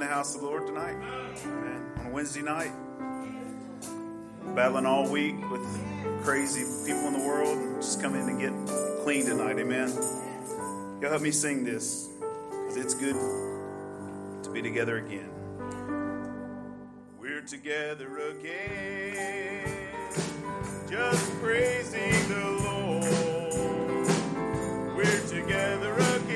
in the house of the Lord tonight. Amen. On a Wednesday night. Battling all week with crazy people in the world and just coming to get clean tonight. Amen. Y'all help me sing this because it's good to be together again. We're together again, just praising the Lord. We're together again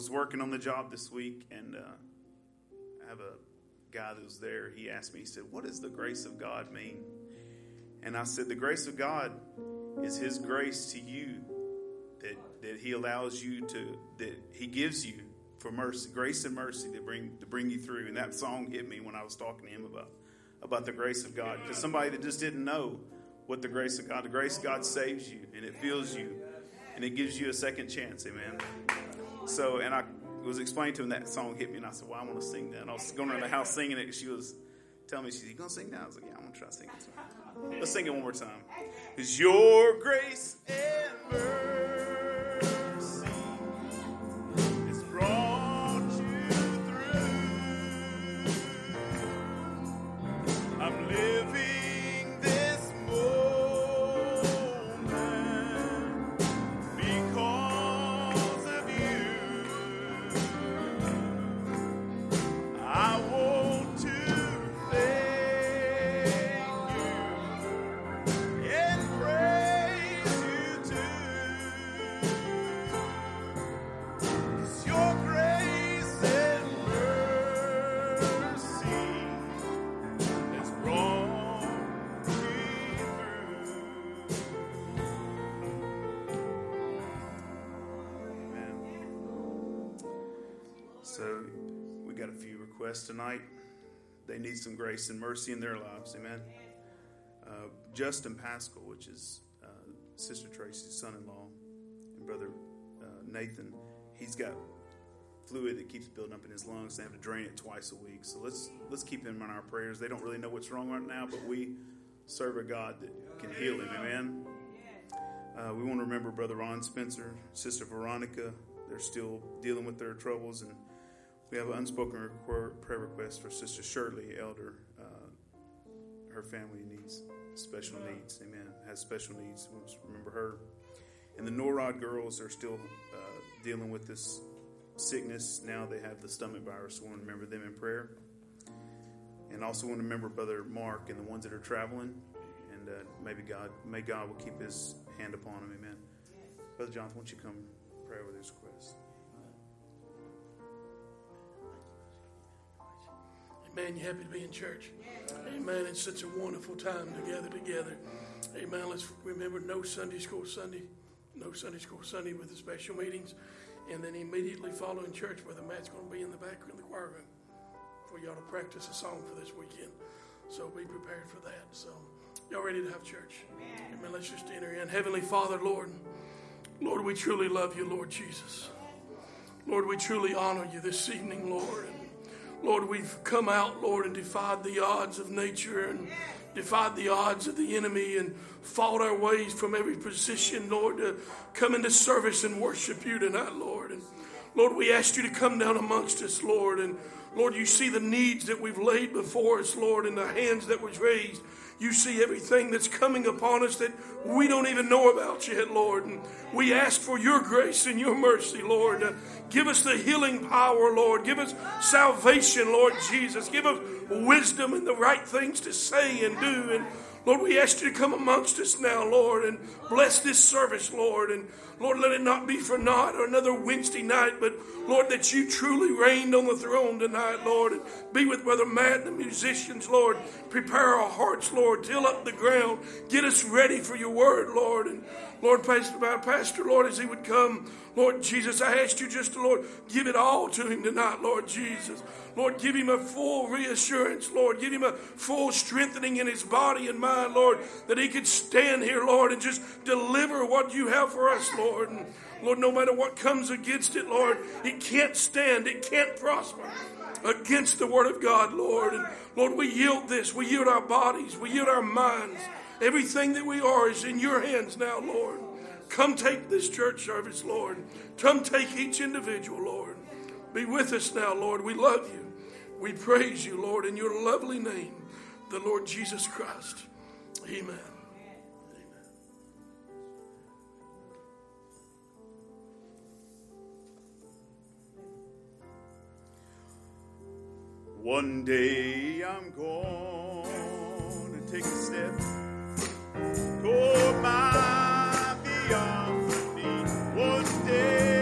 was working on the job this week, and uh, I have a guy that was there. He asked me, he said, What does the grace of God mean? And I said, The grace of God is His grace to you that, that He allows you to, that He gives you for mercy, grace and mercy to bring to bring you through. And that song hit me when I was talking to him about about the grace of God. Because somebody that just didn't know what the grace of God, the grace of God saves you and it fills you and it gives you a second chance. Amen. So, and I was explaining to him that song hit me, and I said, "Well, I want to sing that." And I was going around the house singing it. And she was telling me, "She's you gonna sing that?" I was like, "Yeah, I'm gonna try singing." sing it." Let's sing it one more time. Cause your grace and mercy some grace and mercy in their lives. Amen. Uh, Justin Pascal, which is uh, Sister Tracy's son in law, and Brother uh, Nathan, he's got fluid that keeps building up in his lungs. They have to drain it twice a week. So let's let's keep him in our prayers. They don't really know what's wrong right now, but we serve a God that can heal him. Amen. Uh, we want to remember Brother Ron Spencer, Sister Veronica. They're still dealing with their troubles, and we have an unspoken prayer request for Sister Shirley, elder. Uh, her family needs special needs. Amen. Has special needs. We'll remember her. And the Norrod girls are still uh, dealing with this sickness. Now they have the stomach virus. We want to remember them in prayer. And also want to remember Brother Mark and the ones that are traveling. And uh, maybe God, may God will keep his hand upon them. Amen. Brother Jonathan, won't you come pray with this request? Amen. You happy to be in church? Amen. It's such a wonderful time to gather together. Amen. Let's remember no Sunday school Sunday, no Sunday school Sunday with the special meetings and then immediately following church, Brother Matt's going to be in the back in the choir room for y'all to practice a song for this weekend. So be prepared for that. So y'all ready to have church? Amen. Amen. Let's just enter in. Heavenly Father, Lord, Lord, we truly love you, Lord Jesus. Lord, we truly honor you this evening, Lord. Lord, we've come out, Lord, and defied the odds of nature and defied the odds of the enemy and fought our ways from every position, Lord, to come into service and worship you tonight, Lord. Lord, we ask you to come down amongst us, Lord. And Lord, you see the needs that we've laid before us, Lord, and the hands that was raised. You see everything that's coming upon us that we don't even know about yet, Lord. And we ask for your grace and your mercy, Lord. Uh, give us the healing power, Lord. Give us salvation, Lord Jesus. Give us wisdom and the right things to say and do. And Lord, we ask you to come amongst us now, Lord, and bless this service, Lord. And Lord, let it not be for naught or another Wednesday night, but Lord, that you truly reigned on the throne tonight, Lord. And be with Brother Matt and the musicians, Lord. Prepare our hearts, Lord. Till up the ground. Get us ready for your word, Lord. And Lord, Pastor, Pastor, Lord, as he would come, Lord Jesus, I ask you just to, Lord, give it all to him tonight, Lord Jesus. Lord, give him a full reassurance, Lord. Give him a full strengthening in his body and mind, Lord, that he could stand here, Lord, and just deliver what you have for us, Lord. And Lord, no matter what comes against it, Lord, it can't stand, it can't prosper against the word of God, Lord. And Lord, we yield this, we yield our bodies, we yield our minds. Everything that we are is in your hands now, Lord. Come take this church service, Lord. Come take each individual, Lord. Be with us now, Lord. We love you. We praise you, Lord, in your lovely name, the Lord Jesus Christ. Amen. One day I'm to take a step toward my day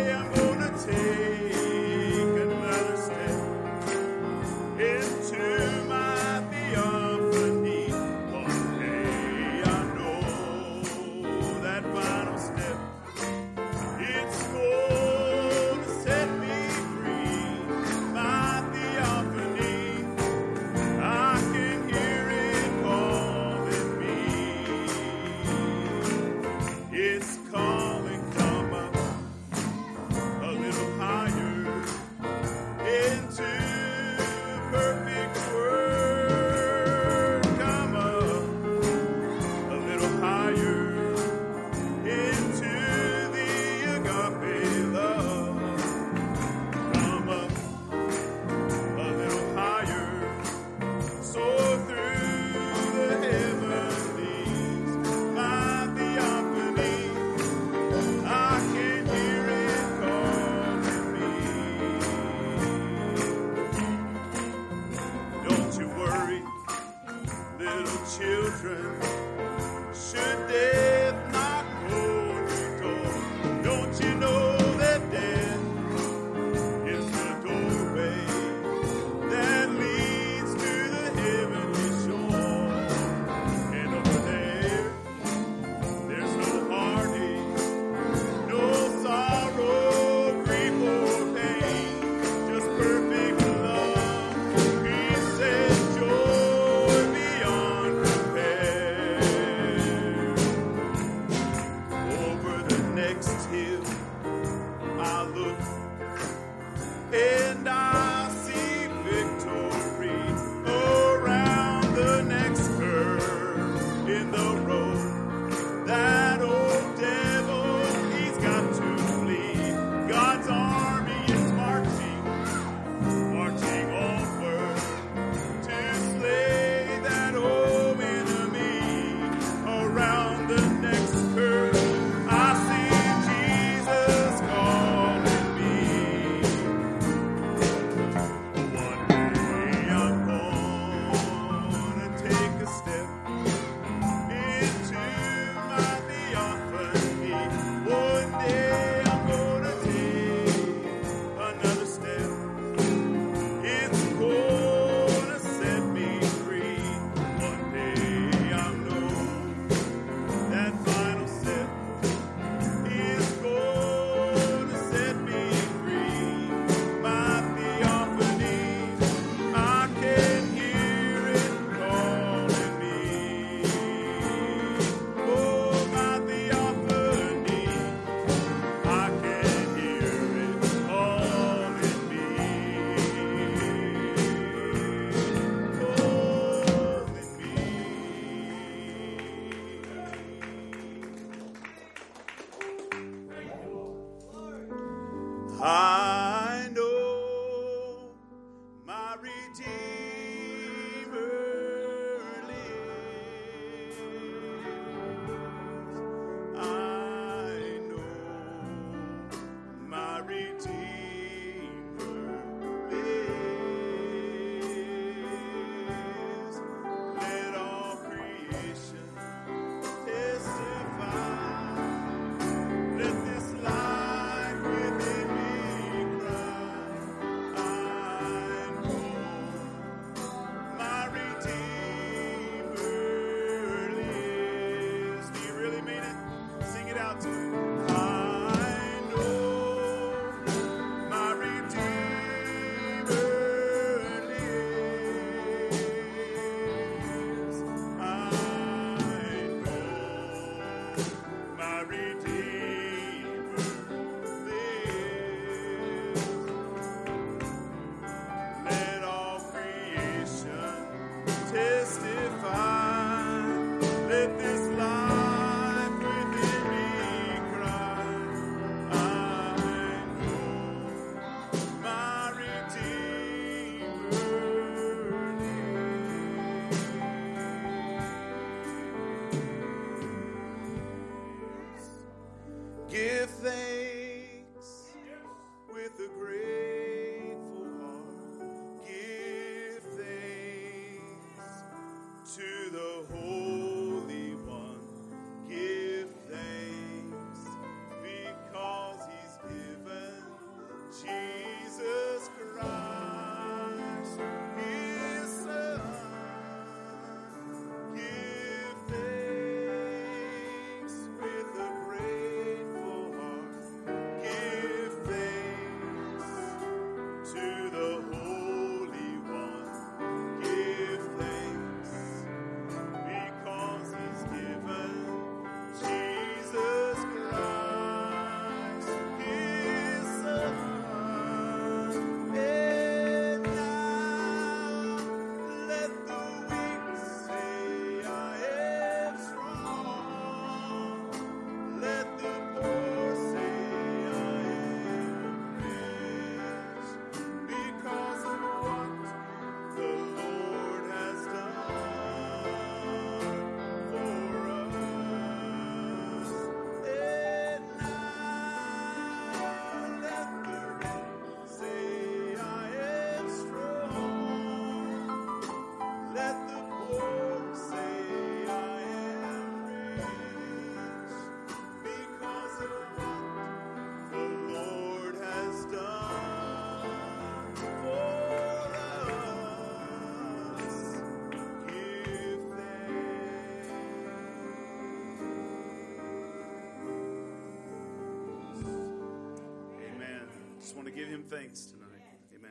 give him thanks tonight. Amen.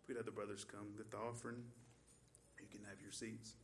If we'd have the brothers come, with the offering, you can have your seats.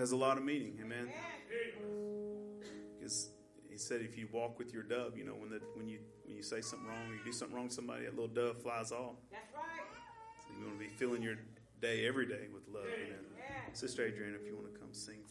has a lot of meaning. Amen. Because he said, if you walk with your dove, you know when the when you when you say something wrong, you do something wrong to somebody, that little dove flies off. That's right. So you want to be filling your day every day with love. Amen. Sister Adrienne, if you want to come sing.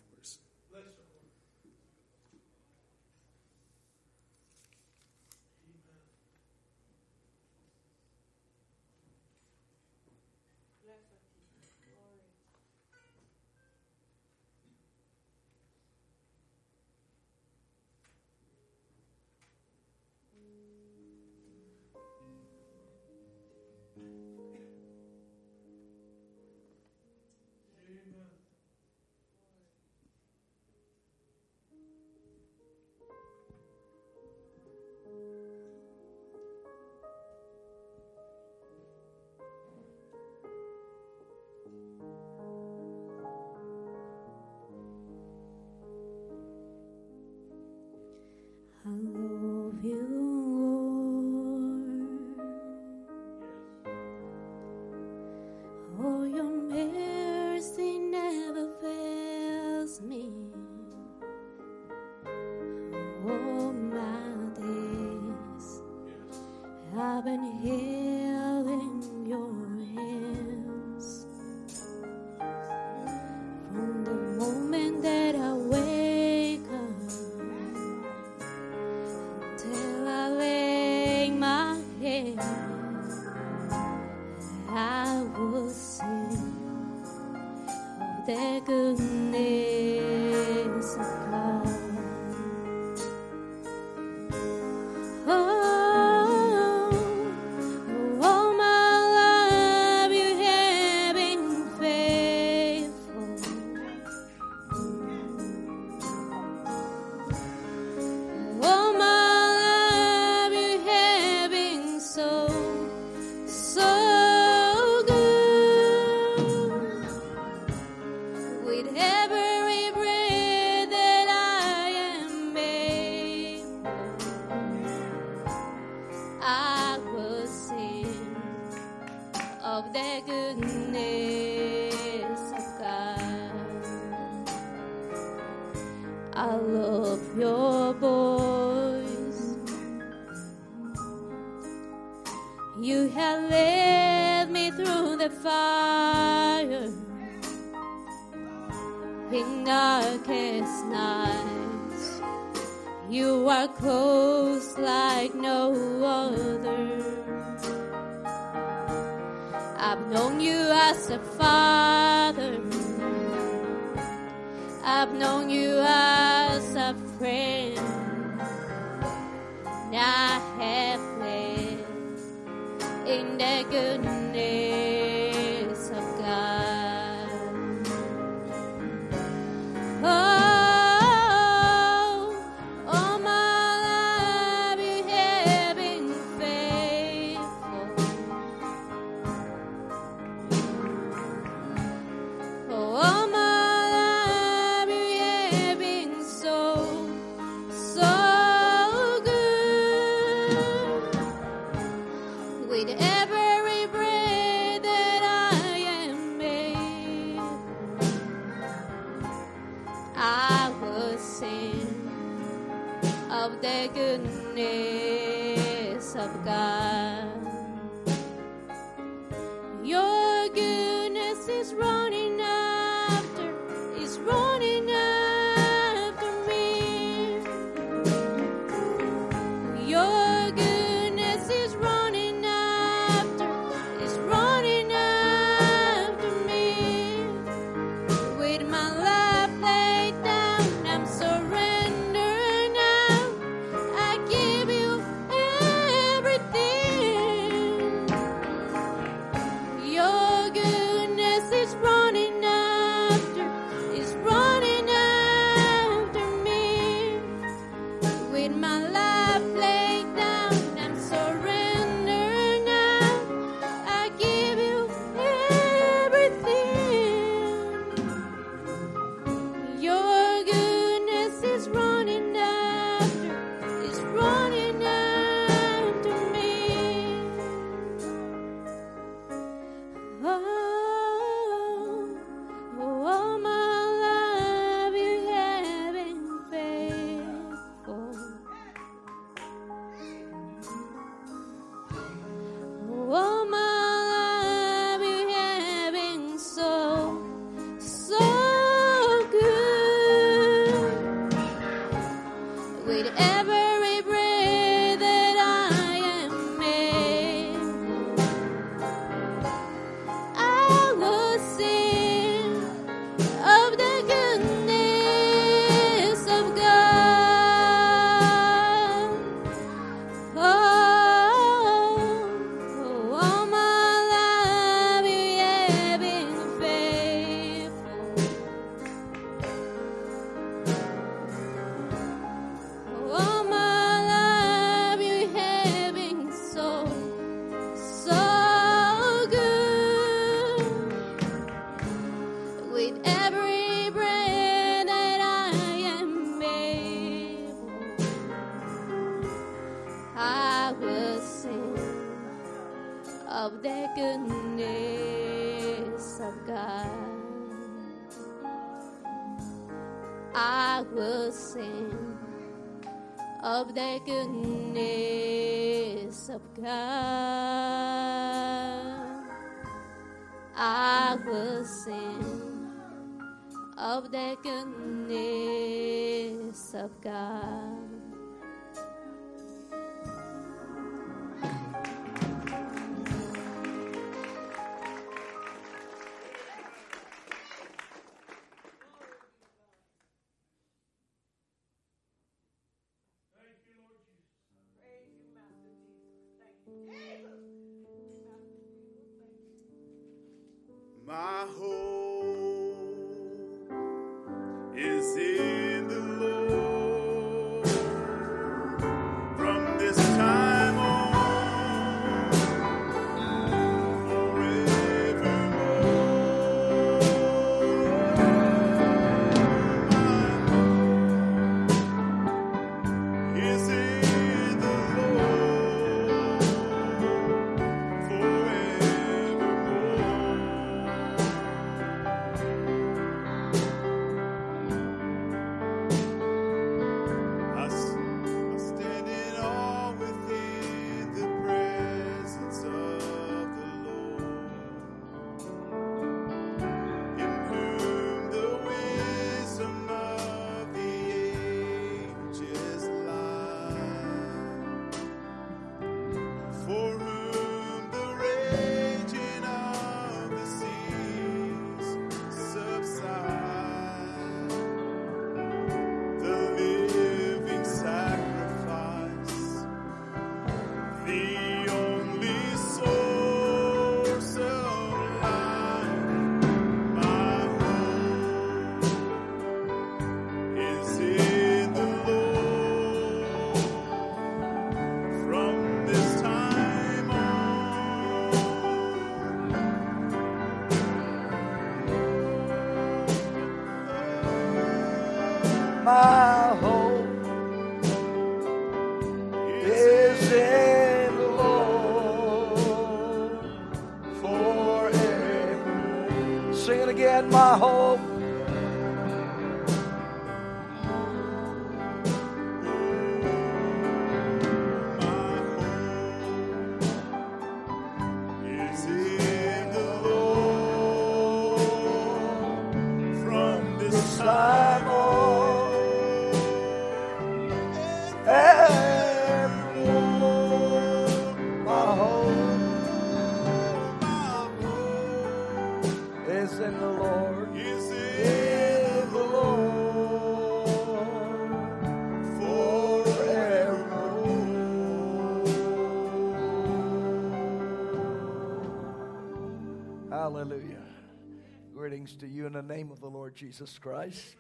Lord Jesus Christ.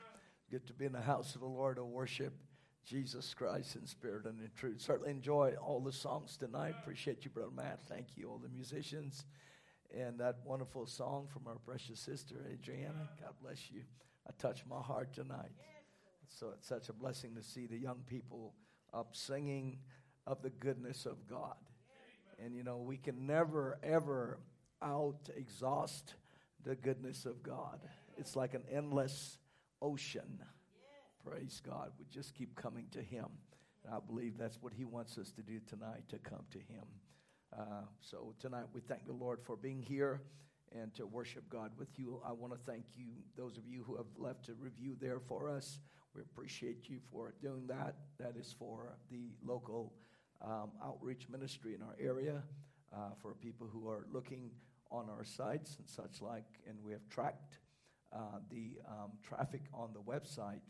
Good to be in the house of the Lord to worship Jesus Christ in spirit and in truth. Certainly enjoy all the songs tonight. Appreciate you, Brother Matt. Thank you, all the musicians. And that wonderful song from our precious sister, Adriana. God bless you. I touched my heart tonight. So it's such a blessing to see the young people up singing of the goodness of God. And you know, we can never, ever out exhaust the goodness of God. It's like an endless ocean. Praise God. We just keep coming to Him. And I believe that's what He wants us to do tonight to come to Him. Uh, so tonight we thank the Lord for being here and to worship God with you. I want to thank you, those of you who have left a review there for us. We appreciate you for doing that. That is for the local um, outreach ministry in our area, uh, for people who are looking on our sites and such like. And we have tracked uh, the um, traffic on the website,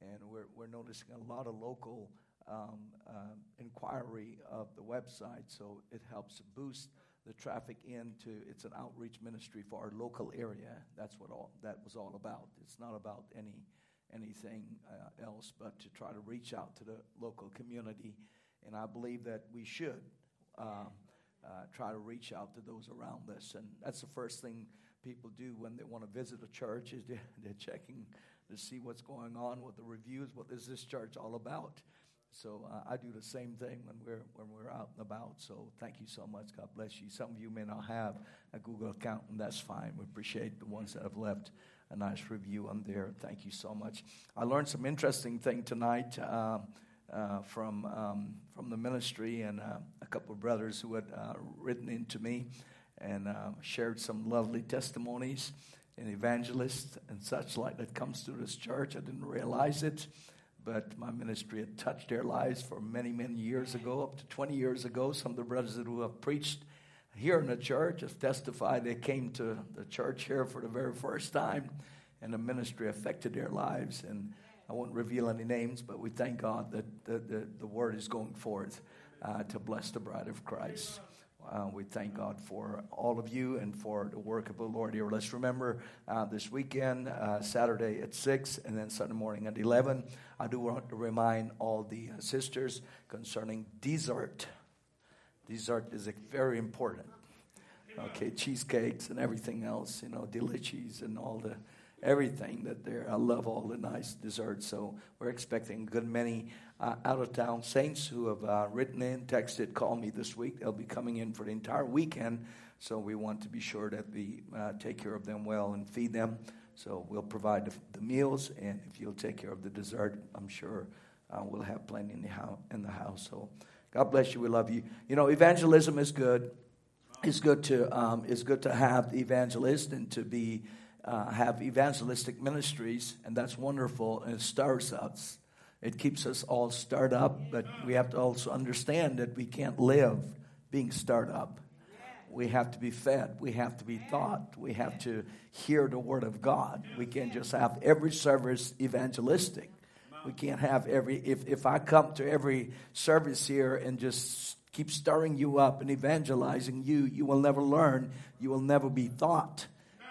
and we're, we're noticing a lot of local um, um, inquiry of the website, so it helps boost the traffic into. It's an outreach ministry for our local area. That's what all that was all about. It's not about any anything uh, else, but to try to reach out to the local community, and I believe that we should. Um, uh, try to reach out to those around us, and that's the first thing people do when they want to visit a church is they're, they're checking to see what's going on what the reviews. What is this church all about? So uh, I do the same thing when we're when we're out and about. So thank you so much. God bless you. Some of you may not have a Google account, and that's fine. We appreciate the ones that have left a nice review on there. Thank you so much. I learned some interesting thing tonight uh, uh, from um, from the ministry and uh, a couple of brothers who had uh, written into me and uh, shared some lovely testimonies and evangelists and such like that comes through this church. I didn't realize it, but my ministry had touched their lives for many, many years ago, up to 20 years ago. Some of the brothers who have preached here in the church have testified they came to the church here for the very first time, and the ministry affected their lives. And I won't reveal any names, but we thank God that the, the, the word is going forth uh, to bless the bride of Christ. Uh, we thank God for all of you and for the work of the Lord here. Let's remember uh, this weekend, uh, Saturday at 6, and then Sunday morning at 11. I do want to remind all the uh, sisters concerning dessert. Dessert is very important. Okay, cheesecakes and everything else, you know, delicious and all the everything that there. I love all the nice desserts. So we're expecting a good many uh, out of town saints who have uh, written in, texted, called me this week. They'll be coming in for the entire weekend. So we want to be sure that we uh, take care of them well and feed them. So we'll provide the, the, meals, and if you'll take care of the dessert, I'm sure uh, we'll have plenty in the, house, in the house. So God bless you. We love you. You know, evangelism is good. It's good to um, it's good to have the evangelist and to be uh, have evangelistic ministries, and that's wonderful, and it stirs us. It keeps us all stirred up, but we have to also understand that we can't live being stirred up. We have to be fed. We have to be taught. We have to hear the word of God. We can't just have every service evangelistic. We can't have every, if, if I come to every service here and just keep stirring you up and evangelizing you, you will never learn. You will never be taught.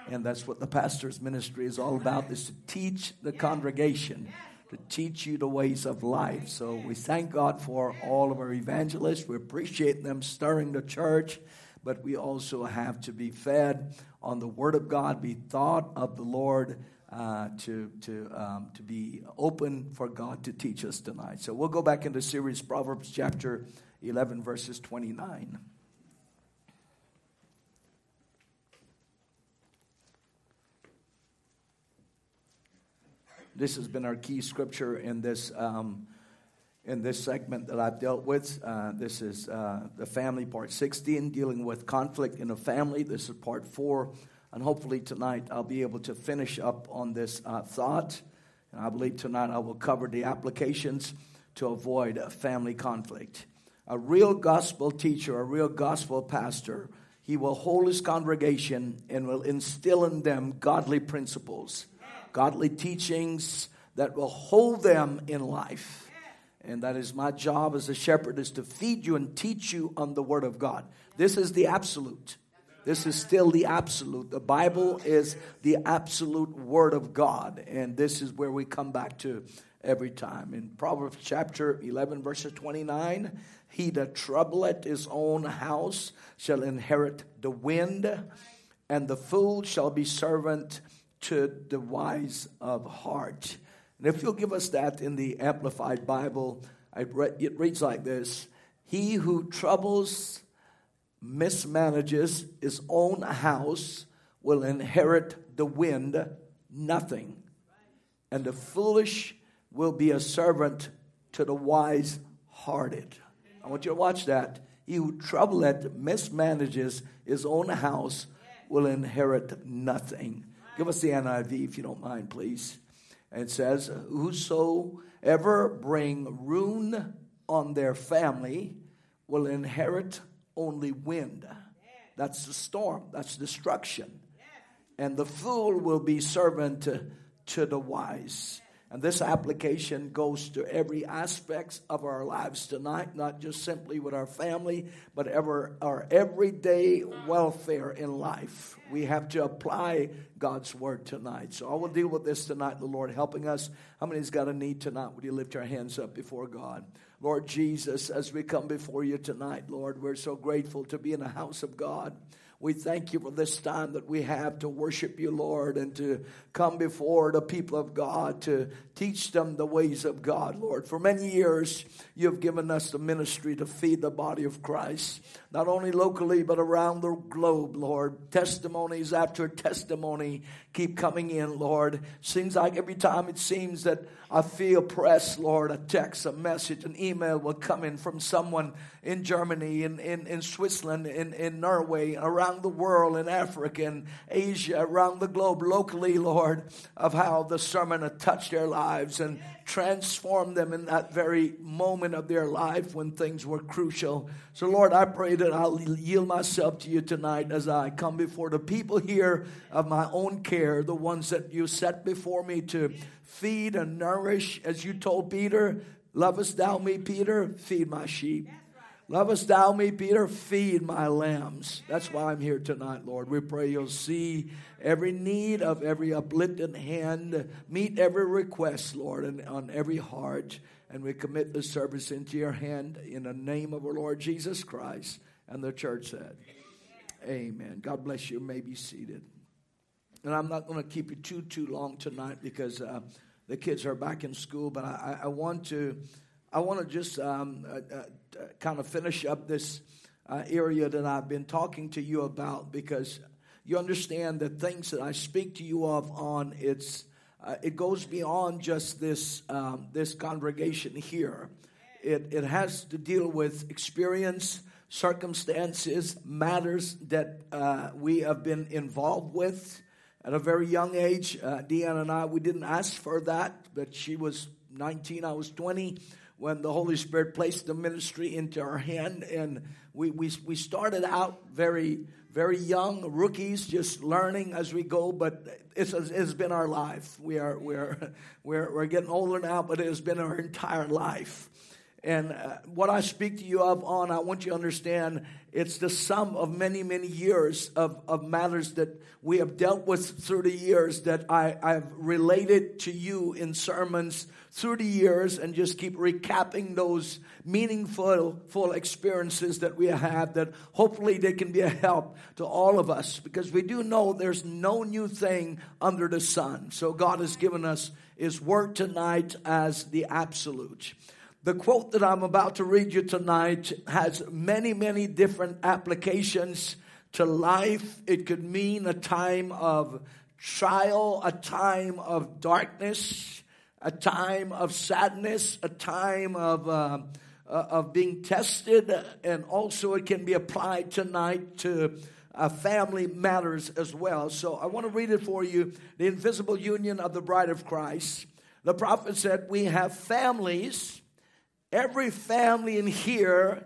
And that's what the pastor's ministry is all about, is to teach the congregation, to teach you the ways of life. So we thank God for all of our evangelists. We appreciate them stirring the church, but we also have to be fed on the Word of God, be thought of the Lord. Uh, to to um, to be open for God to teach us tonight. So we'll go back into series Proverbs chapter eleven verses twenty nine. This has been our key scripture in this um, in this segment that I've dealt with. Uh, this is uh, the family part 16, dealing with conflict in a family. This is part four, and hopefully tonight I'll be able to finish up on this uh, thought. And I believe tonight I will cover the applications to avoid family conflict. A real gospel teacher, a real gospel pastor, he will hold his congregation and will instill in them godly principles godly teachings that will hold them in life. And that is my job as a shepherd is to feed you and teach you on the word of God. This is the absolute. This is still the absolute. The Bible is the absolute word of God. And this is where we come back to every time. In Proverbs chapter 11, verse 29, he that troubleth his own house shall inherit the wind, and the fool shall be servant to the wise of heart. And if you'll give us that in the Amplified Bible, it reads like this He who troubles, mismanages his own house will inherit the wind, nothing. And the foolish will be a servant to the wise hearted. I want you to watch that. He who troubleth, mismanages his own house will inherit nothing. Give us the NIV if you don't mind, please. And it says, Whosoever bring ruin on their family will inherit only wind. That's the storm, that's destruction. And the fool will be servant to, to the wise. And this application goes to every aspect of our lives tonight, not just simply with our family, but ever our everyday welfare in life. We have to apply God's word tonight. So I will deal with this tonight, the Lord helping us. How many's got a need tonight? Would you lift your hands up before God? Lord Jesus, as we come before you tonight, Lord, we're so grateful to be in the house of God. We thank you for this time that we have to worship you, Lord, and to come before the people of God to teach them the ways of God, Lord. For many years, you have given us the ministry to feed the body of Christ, not only locally, but around the globe, Lord. Testimonies after testimony keep coming in, Lord. Seems like every time it seems that I feel pressed, Lord, a text, a message, an email will come in from someone in Germany, in, in, in Switzerland, in, in Norway, around the world, in Africa, in Asia, around the globe, locally, Lord, of how the sermon had touched their lives and transformed them in that very moment of their life when things were crucial. So, Lord, I pray that I'll yield myself to you tonight as I come before the people here of my own care, the ones that you set before me to feed and nourish, as you told Peter, Lovest thou me, Peter? Feed my sheep. Lovest thou me, Peter? Feed my lambs. That's why I'm here tonight, Lord. We pray you'll see every need of every uplifted hand, meet every request, Lord, and on every heart. And we commit the service into your hand in the name of our Lord Jesus Christ. And the church said, Amen. God bless you. you may be seated. And I'm not going to keep you too, too long tonight because. Uh, the kids are back in school, but I, I want to I want to just um, uh, uh, kind of finish up this uh, area that I've been talking to you about because you understand that things that I speak to you of on it's uh, it goes beyond just this um, this congregation here. It it has to deal with experience, circumstances, matters that uh, we have been involved with at a very young age. Uh, Deanna and I, we didn't ask for that, but she was 19, I was 20 when the Holy Spirit placed the ministry into our hand. And we, we, we started out very, very young, rookies, just learning as we go, but it's, it's been our life. We are, we're, we're, we're getting older now, but it has been our entire life. And uh, what I speak to you of on, I want you to understand it's the sum of many, many years of, of matters that we have dealt with through the years that I, I've related to you in sermons through the years and just keep recapping those meaningful full experiences that we have that hopefully they can be a help to all of us because we do know there's no new thing under the sun. So God has given us his word tonight as the absolute. The quote that I'm about to read you tonight has many, many different applications to life. It could mean a time of trial, a time of darkness, a time of sadness, a time of, uh, uh, of being tested, and also it can be applied tonight to uh, family matters as well. So I want to read it for you the invisible union of the bride of Christ. The prophet said, We have families Every family in here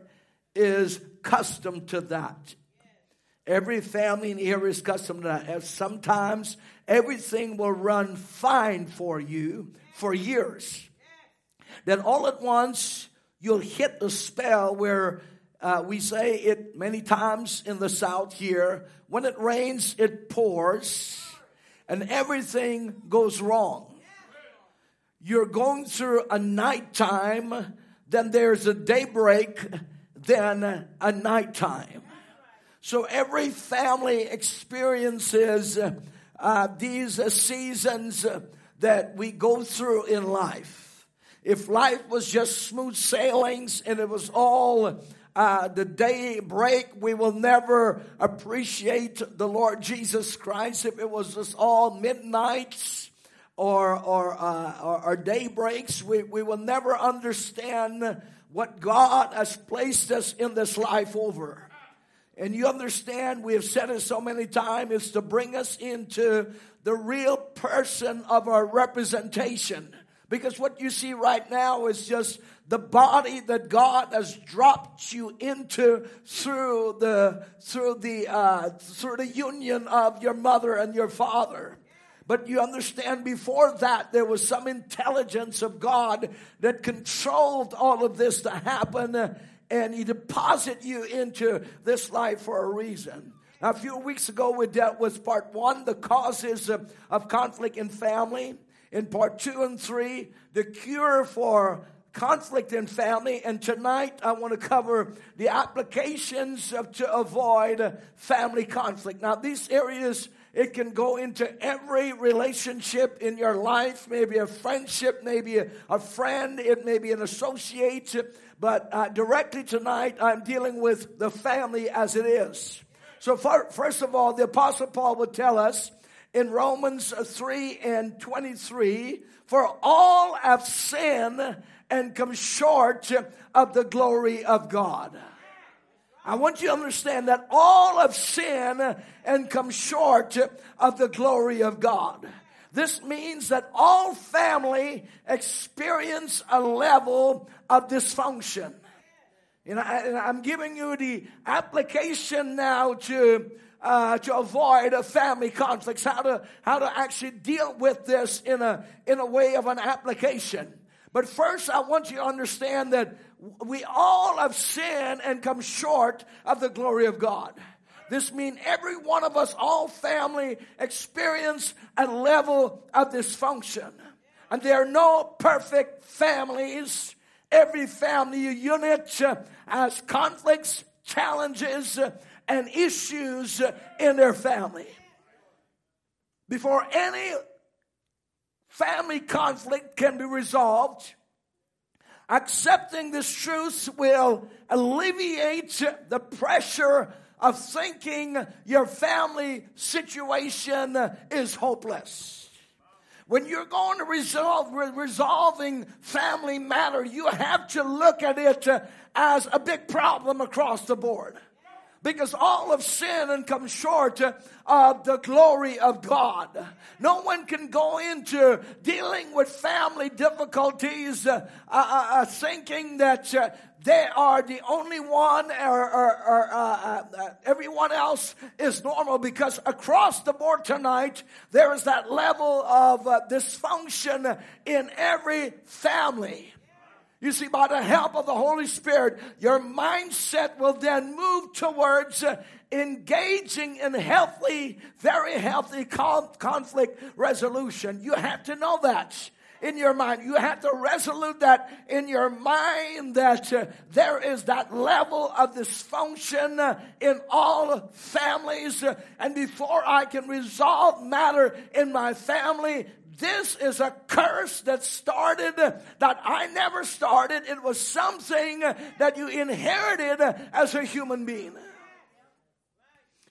is accustomed to that. Every family in here is accustomed to that. Sometimes everything will run fine for you for years. Then all at once, you'll hit the spell where uh, we say it many times in the South here when it rains, it pours, and everything goes wrong. You're going through a nighttime then there's a daybreak, then a nighttime. So every family experiences uh, these uh, seasons uh, that we go through in life. If life was just smooth sailings and it was all uh, the day break, we will never appreciate the Lord Jesus Christ. If it was just all midnights, or, or, uh, or, or day breaks, we, we will never understand what God has placed us in this life over. And you understand, we have said it so many times, is to bring us into the real person of our representation. Because what you see right now is just the body that God has dropped you into through the through the uh, through the union of your mother and your father. But you understand, before that, there was some intelligence of God that controlled all of this to happen, and He deposited you into this life for a reason. Now, a few weeks ago, we dealt with part one, the causes of, of conflict in family. In part two and three, the cure for conflict in family, and tonight I want to cover the applications of, to avoid family conflict. Now, these areas it can go into every relationship in your life, maybe a friendship, maybe a, a friend, it may be an associate. But uh, directly tonight, I'm dealing with the family as it is. So, for, first of all, the Apostle Paul would tell us in Romans 3 and 23 For all have sinned and come short of the glory of God. I want you to understand that all of sin and come short of the glory of God. This means that all family experience a level of dysfunction. And, I, am giving you the application now to uh, to avoid a family conflicts, how to how to actually deal with this in a in a way of an application. But first, I want you to understand that we all have sinned and come short of the glory of God. This means every one of us, all family, experience a level of dysfunction. And there are no perfect families. Every family unit uh, has conflicts, challenges, uh, and issues uh, in their family. Before any family conflict can be resolved, Accepting this truth will alleviate the pressure of thinking your family situation is hopeless. When you're going to resolve resolving family matter, you have to look at it as a big problem across the board because all of sin and come short of the glory of God. No one can go into dealing with family difficulties uh, uh, uh, uh thinking that uh, they are the only one or, or, or uh, everyone else is normal because across the board tonight there is that level of dysfunction in every family. You see, by the help of the Holy Spirit, your mindset will then move towards uh, engaging in healthy, very healthy conflict resolution. You have to know that in your mind. You have to resolute that in your mind that uh, there is that level of dysfunction uh, in all families. And before I can resolve matter in my family, this is a curse that started, that I never started. It was something that you inherited as a human being.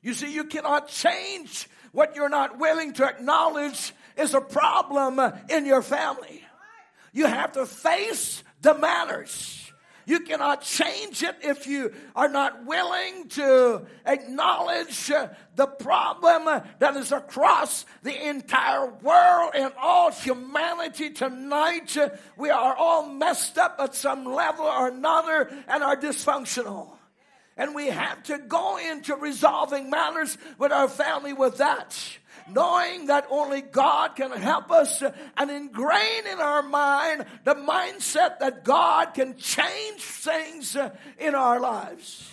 You see, you cannot change what you're not willing to acknowledge is a problem in your family. You have to face the matters. You cannot change it if you are not willing to acknowledge uh, the problem that is across the entire world and all humanity tonight. We are all messed up at some level or another and are dysfunctional. And we have to go into resolving matters with our family with that knowing that only God can help us and ingrain in our mind the mindset that God can change things in our lives.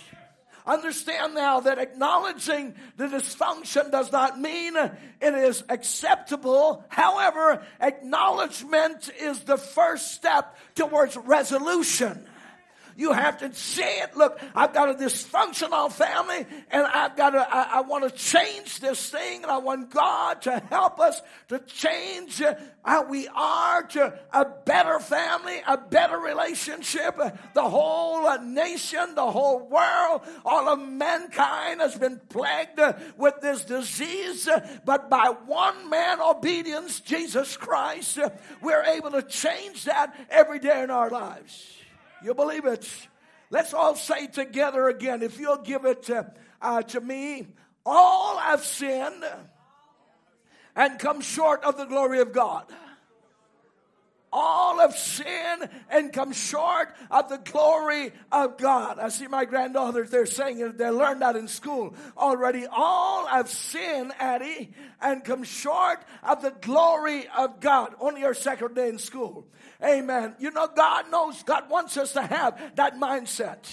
Understand now that acknowledging the dysfunction does not mean it is acceptable. However, acknowledgement is the first step towards resolution. You have to say it. Look, I've got a dysfunctional family and I've got to, I, I want to change this thing and I want God to help us to change uh, how we are to a better family, a better relationship. The whole uh, nation, the whole world, all of mankind has been plagued uh, with this disease, but by one man obedience, Jesus Christ, we're able to change that every day in our lives. You believe it? Let's all say together again, if you'll give it to, uh, to me, all have sinned and come short of the glory of God. All have sinned and come short of the glory of God. I see my granddaughters, they're saying it, they learned that in school already. All have sinned, Addie, and come short of the glory of God. Only your second day in school. Amen. You know, God knows, God wants us to have that mindset.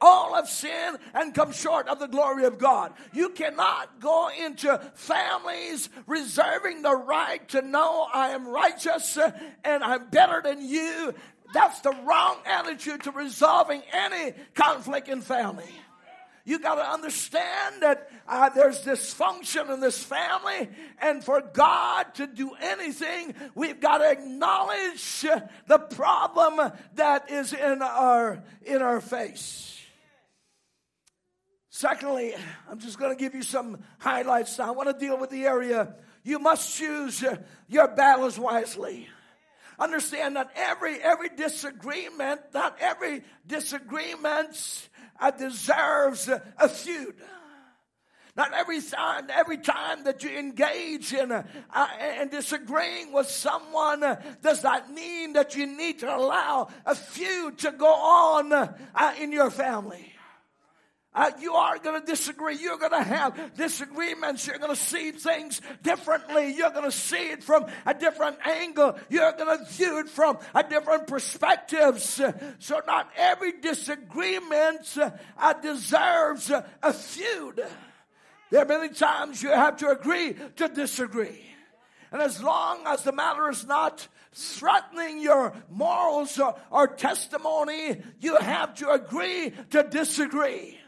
All have sinned and come short of the glory of God. You cannot go into families reserving the right to know I am righteous and I'm better than you. That's the wrong attitude to resolving any conflict in family. You got to understand that uh, there's dysfunction in this family, and for God to do anything, we've got to acknowledge the problem that is in our in our face. Secondly, I'm just going to give you some highlights now. I want to deal with the area you must choose your battles wisely. Understand that every every disagreement, not every disagreement uh, deserves a feud. Not every time, every time that you engage in uh, in disagreeing with someone uh, does not mean that you need to allow a feud to go on uh, in your family. Uh, you are going to disagree. You're going to have disagreements. You're going to see things differently. You're going to see it from a different angle. You're going to view it from a different perspectives. So not every disagreement uh, deserves a feud. There are many times you have to agree to disagree. And as long as the matter is not threatening your morals or, or testimony, you have to agree to disagree.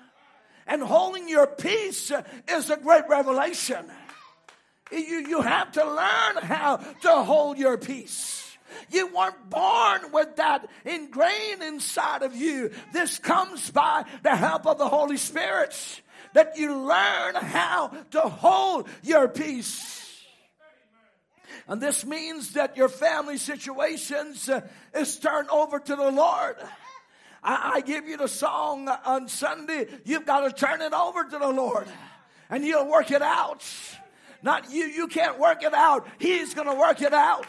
And holding your peace is a great revelation. You, you have to learn how to hold your peace. You weren't born with that ingrained inside of you. This comes by the help of the Holy Spirit that you learn how to hold your peace. And this means that your family situations uh, is turned over to the Lord. I, I give you the song on Sunday. You've got to turn it over to the Lord and He'll work it out. Not you, you can't work it out. He's going to work it out.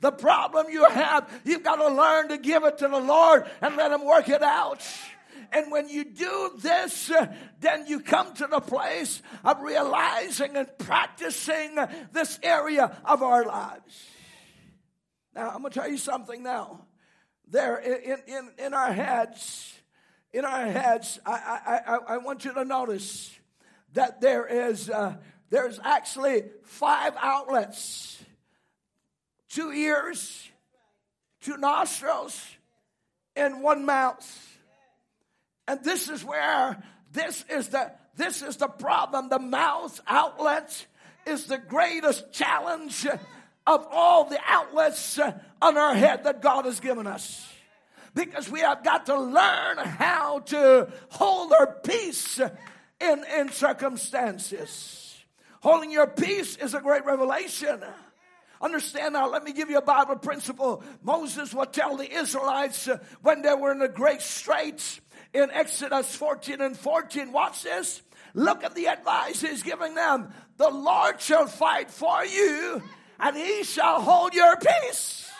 The problem you have, you've got to learn to give it to the Lord and let Him work it out. And when you do this, then you come to the place of realizing and practicing this area of our lives. Now, I'm going to tell you something now there in, in, in our heads, in our heads, I, I, I, want you to notice that there is uh, there's actually five outlets, two ears, two nostrils, and one mouth. And this is where this is the this is the problem. The mouth outlet is the greatest challenge of all the outlets on our head that God has given us. Because we have got to learn how to hold our peace in, in circumstances. Holding your peace is a great revelation. Understand now, let me give you a Bible principle. Moses would tell the Israelites uh, when they were in a great straits in Exodus 14 and 14. Watch this. Look at the advice he's giving them. The Lord shall fight for you and he shall hold your peace.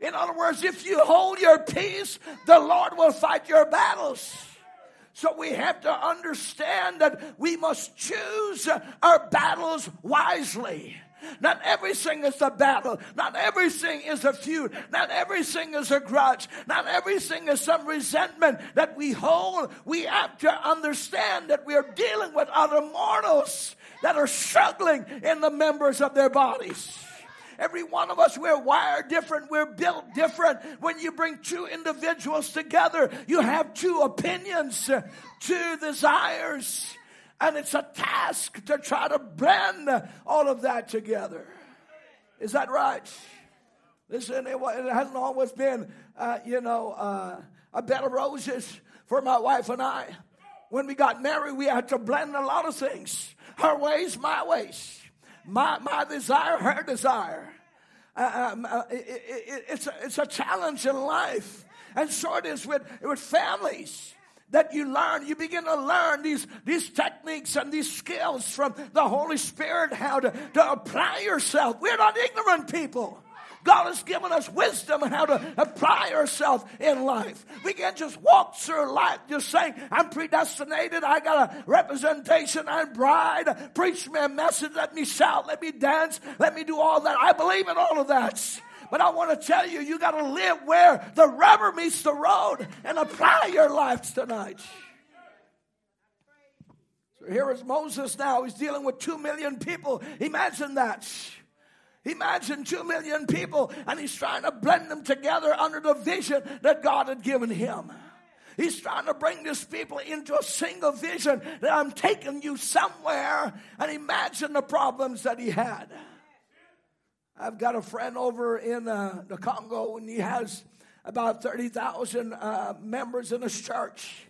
In other words, if you hold your peace, the Lord will fight your battles. So we have to understand that we must choose our battles wisely. Not everything is a battle. Not everything is a feud. Not everything is a grudge. Not everything is some resentment that we hold. We have to understand that we are dealing with other mortals that are struggling in the members of their bodies. Every one of us, we're wired different. We're built different. When you bring two individuals together, you have two opinions, two desires. And it's a task to try to blend all of that together. Is that right? Listen, it, it hasn't always been, uh, you know, uh, a bed of roses for my wife and I. When we got married, we had to blend a lot of things her ways, my ways. My, my desire, her desire. Uh, um, uh, it, it, it's, a, it's a challenge in life. And so it is with, with families that you learn. You begin to learn these, these techniques and these skills from the Holy Spirit, how to, to apply yourself. We're not ignorant people. God has given us wisdom how to apply ourselves in life. We can't just walk through life just saying, I'm predestinated, I got a representation, I'm bride, preach me a message, let me shout, let me dance, let me do all that. I believe in all of that. But I want to tell you, you got to live where the rubber meets the road and apply your life tonight. So here is Moses now. He's dealing with two million people. Imagine that. Imagine two million people, and he's trying to blend them together under the vision that God had given him. He's trying to bring these people into a single vision that I'm taking you somewhere, and imagine the problems that he had. I've got a friend over in uh, the Congo, and he has about 30,000 uh, members in his church.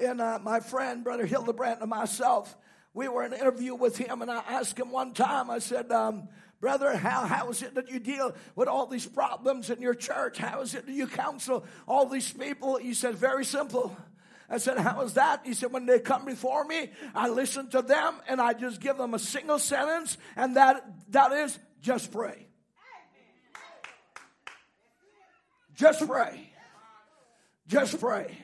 And uh, my friend, Brother Hildebrandt, and myself, we were in an interview with him, and I asked him one time, I said, um, Brother, how, how is it that you deal with all these problems in your church? How is it that you counsel all these people? He said, Very simple. I said, How is that? He said, When they come before me, I listen to them and I just give them a single sentence, and that, that is just pray. Just pray. Just pray.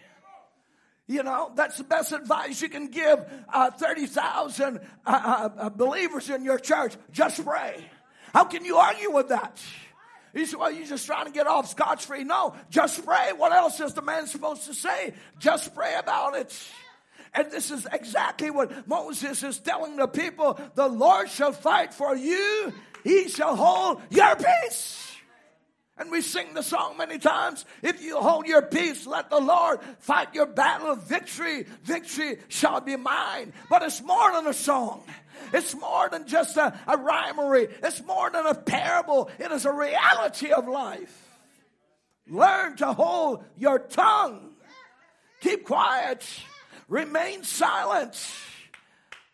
You know, that's the best advice you can give uh, 30,000 uh, uh, uh, believers in your church. Just pray. How can you argue with that? You say, Well, you're just trying to get off scotch free. No, just pray. What else is the man supposed to say? Just pray about it. And this is exactly what Moses is telling the people the Lord shall fight for you, he shall hold your peace. And we sing the song many times. If you hold your peace, let the Lord fight your battle of victory. Victory shall be mine. But it's more than a song. It's more than just a, a rhymery. It's more than a parable. It is a reality of life. Learn to hold your tongue. Keep quiet. Remain silent.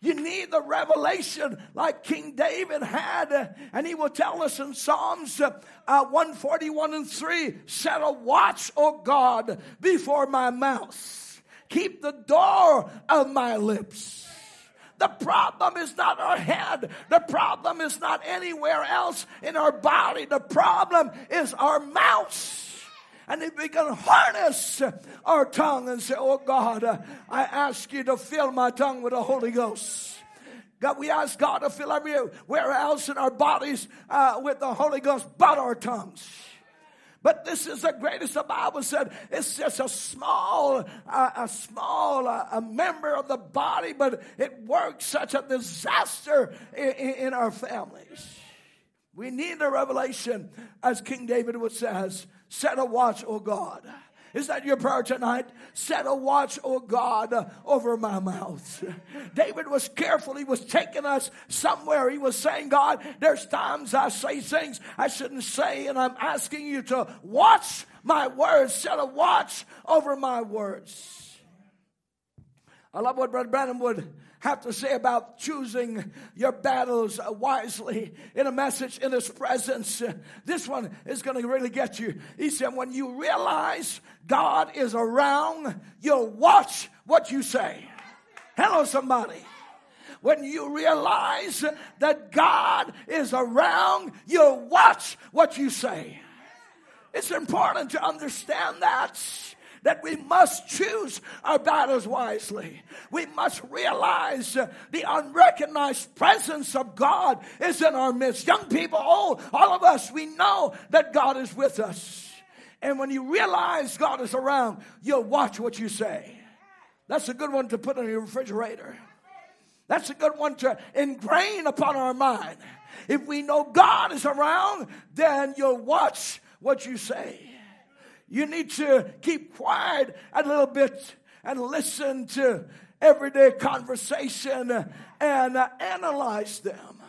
You need the revelation like King David had. And he will tell us in Psalms uh, 141 and 3 Set a watch, O God, before my mouth. Keep the door of my lips. The problem is not our head. The problem is not anywhere else in our body. The problem is our mouth and if we can harness our tongue and say, Oh God, I ask you to fill my tongue with the Holy Ghost. God, we ask God to fill everywhere else in our bodies uh, with the Holy Ghost but our tongues. But this is the greatest. The Bible said it's just a small, uh, a small uh, a member of the body, but it works such a disaster in, in our families. We need a revelation, as King David would says, set a watch, O God. Is that your prayer tonight? Set a watch, oh God, over my mouth. David was careful. He was taking us somewhere. He was saying, God, there's times I say things I shouldn't say, and I'm asking you to watch my words. Set a watch over my words. I love what Brother Branham would have to say about choosing your battles wisely in a message in his presence. This one is going to really get you. He said, when you realize God is around, you'll watch what you say. Hello, somebody. When you realize that God is around, you'll watch what you say. It's important to understand that that we must choose our battles wisely. We must realize the unrecognized presence of God is in our midst. Young people, old, all of us, we know that God is with us. And when you realize God is around, you'll watch what you say. That's a good one to put in your refrigerator. That's a good one to ingrain upon our mind. If we know God is around, then you'll watch what you say. You need to keep quiet a little bit and listen to everyday conversation and analyze them.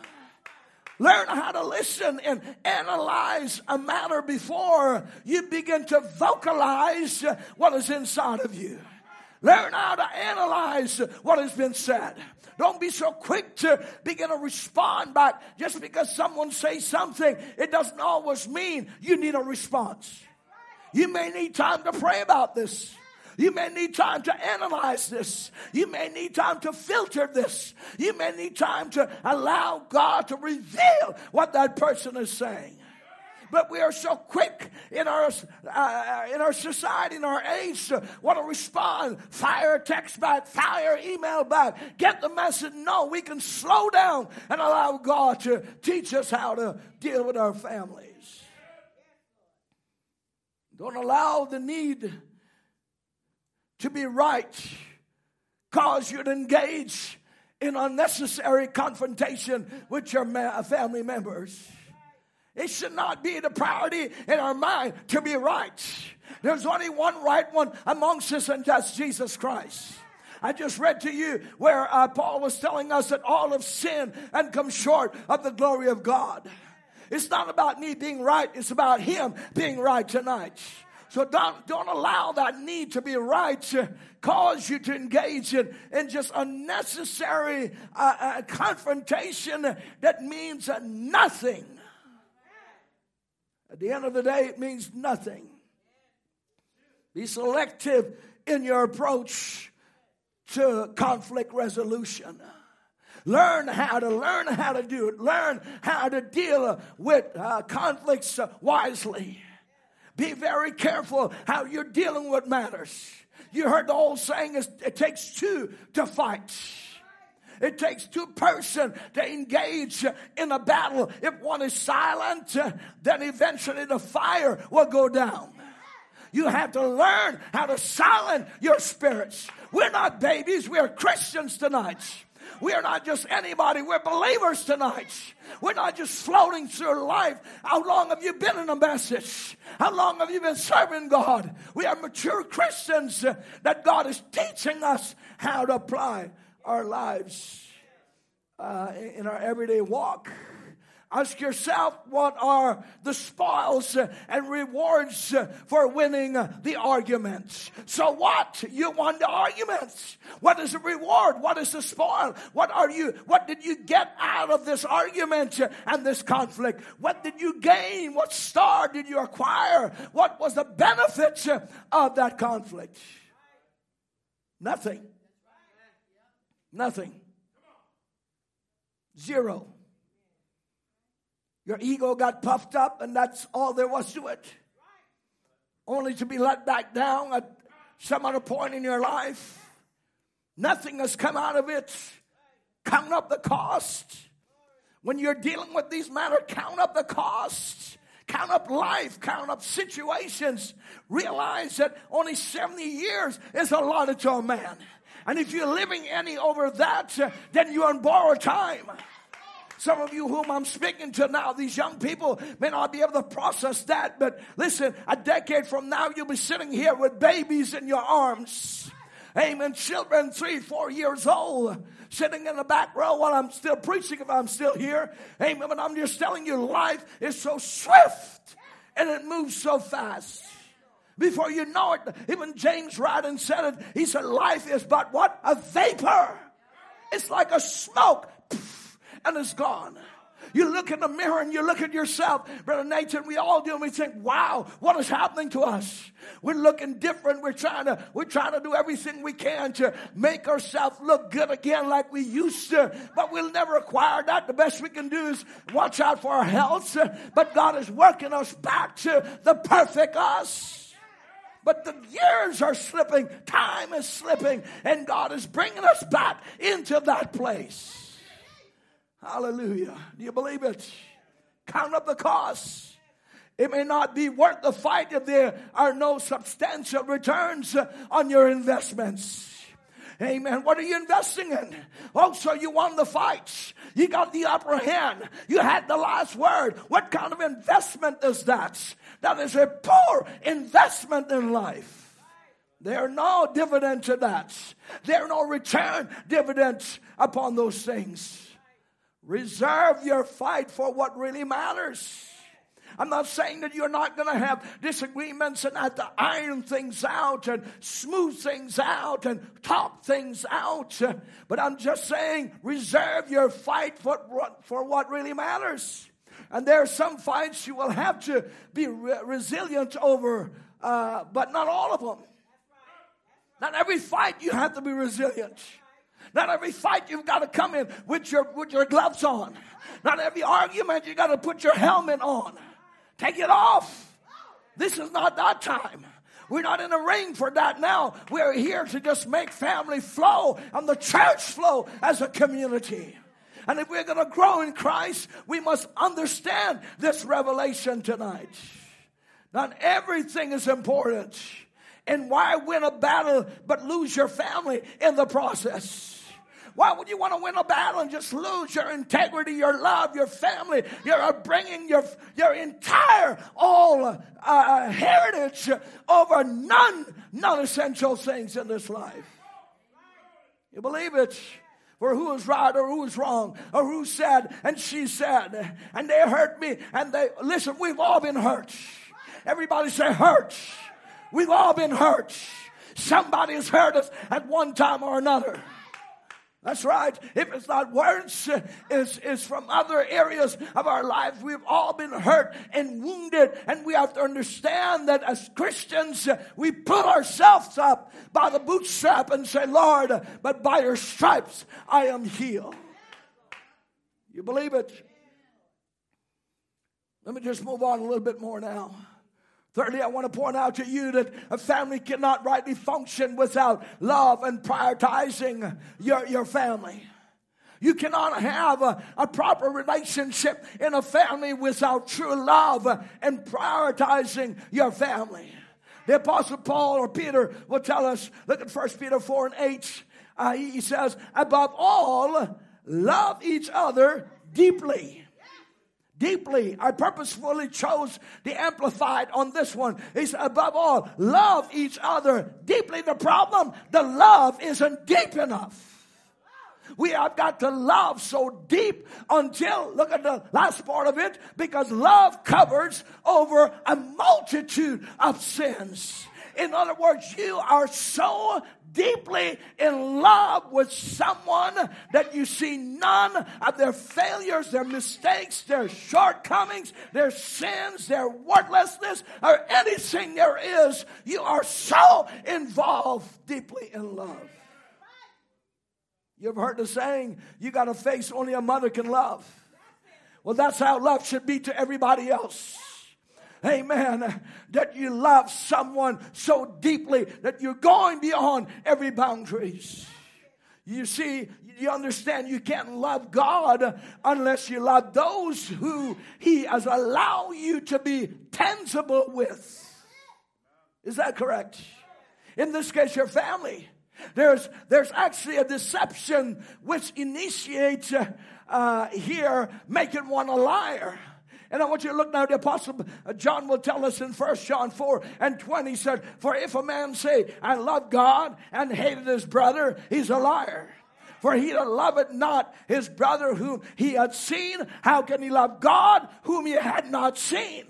Learn how to listen and analyze a matter before you begin to vocalize what is inside of you. Learn how to analyze what has been said. Don't be so quick to begin to respond back. Just because someone says something, it doesn't always mean you need a response. You may need time to pray about this. You may need time to analyze this. You may need time to filter this. You may need time to allow God to reveal what that person is saying. But we are so quick in our uh, in our society, in our age, to want to respond. Fire text back, fire email back. Get the message. No, we can slow down and allow God to teach us how to deal with our family. Don't allow the need to be right cause you to engage in unnecessary confrontation with your family members. It should not be the priority in our mind to be right. There's only one right one amongst us, and that's Jesus Christ. I just read to you where uh, Paul was telling us that all of sin and come short of the glory of God. It's not about me being right, it's about Him being right tonight. So don't, don't allow that need to be right to cause you to engage in, in just unnecessary uh, uh, confrontation that means nothing. At the end of the day, it means nothing. Be selective in your approach to conflict resolution. Learn how to learn how to do it. Learn how to deal uh, with uh, conflicts uh, wisely. Be very careful how you're dealing with matters. You heard the old saying, it takes two to fight. It takes two person to engage in a battle. If one is silent, uh, then eventually the fire will go down. You have to learn how to silence your spirits. We're not babies, we're Christians tonight. We are not just anybody, we're believers tonight. We're not just floating through life. How long have you been in a message? How long have you been serving God? We are mature Christians that God is teaching us how to apply our lives uh, in our everyday walk. Ask yourself what are the spoils and rewards for winning the arguments. So what? You won the arguments. What is the reward? What is the spoil? What are you, what did you get out of this argument and this conflict? What did you gain? What star did you acquire? What was the benefit of that conflict? Nothing. Nothing. Zero. Your ego got puffed up, and that's all there was to it. Only to be let back down at some other point in your life. Nothing has come out of it. Count up the cost. When you're dealing with these matters, count up the cost. Count up life, count up situations. Realize that only 70 years is allotted to a man. And if you're living any over that, then you're on borrowed time. Some of you whom I'm speaking to now, these young people may not be able to process that, but listen, a decade from now, you'll be sitting here with babies in your arms. Amen. Children three, four years old, sitting in the back row while I'm still preaching if I'm still here. Amen. But I'm just telling you, life is so swift and it moves so fast. Before you know it, even James Radin said it. He said, life is but what? A vapor. It's like a smoke and it's gone. You look in the mirror and you look at yourself, Brother Nathan, we all do, and we think, wow, what is happening to us? We're looking different. We're trying to, we're trying to do everything we can to make ourselves look good again like we used to, but we'll never acquire that. The best we can do is watch out for our health, but God is working us back to the perfect us. But the years are slipping, time is slipping, and God is bringing us back into that place. Hallelujah. Do you believe it? Count up the costs. It may not be worth the fight if there are no substantial returns on your investments. Amen. What are you investing in? Oh, so you won the fight. You got the upper hand. You had the last word. What kind of investment is that? That is a poor investment in life. There are no dividends to that. There are no return dividends upon those things. Reserve your fight for what really matters. I'm not saying that you're not going to have disagreements and have to iron things out and smooth things out and talk things out. But I'm just saying, reserve your fight for, for what really matters. And there are some fights you will have to be re- resilient over, uh, but not all of them. Not every fight you have to be resilient. Not every fight you've got to come in with your, with your gloves on. Not every argument you've got to put your helmet on. Take it off. This is not that time. We're not in a ring for that now. We're here to just make family flow and the church flow as a community. And if we're going to grow in Christ, we must understand this revelation tonight. Not everything is important. And why win a battle but lose your family in the process? Why would you want to win a battle and just lose your integrity, your love, your family? You're bringing your, your entire all uh, uh, heritage over non, non-essential things in this life. You believe it? For who is right or who is wrong or who said and she said and they hurt me and they listen we've all been hurt everybody say hurt we've all been hurt somebody has hurt us at one time or another that's right. If it's not words, uh, it's, it's from other areas of our lives. We've all been hurt and wounded, and we have to understand that as Christians, uh, we pull ourselves up by the bootstrap and say, Lord, uh, but by your stripes I am healed. You believe it? Let me just move on a little bit more now. Thirdly, I want to point out to you that a family cannot rightly function without love and prioritizing your, your family. You cannot have a, a, proper relationship in a family without true love and prioritizing your family. The apostle Paul or Peter will tell us, look at 1 Peter 4 and 8. Uh, he says, above all, love each other deeply deeply. I purposefully chose the Amplified on this one. It's above all, love each other deeply. The problem, the love isn't deep enough. We have got to love so deep until, look at the last part of it, because love covers over a multitude of sins. In other words, you are so deeply in love with someone that you see none of their failures, their mistakes, their shortcomings, their sins, their worthlessness, or anything there is. You are so involved deeply in love. You've heard the saying, you got a face only a mother can love. Well, that's how love should be to everybody else amen, that you love someone so deeply that you're going beyond every boundaries. You see, you understand you can't love God unless you love those who He has allowed you to be tangible with. Is that correct? In this case, your family. There's, there's actually a deception which initiates uh, here making one a liar. And I want you to look now, the apostle uh, John will tell us in 1 John 4 and 20 said, For if a man say, I love God and hated his brother, he's a liar. For he that loveth not his brother whom he had seen, how can he love God whom he had not seen?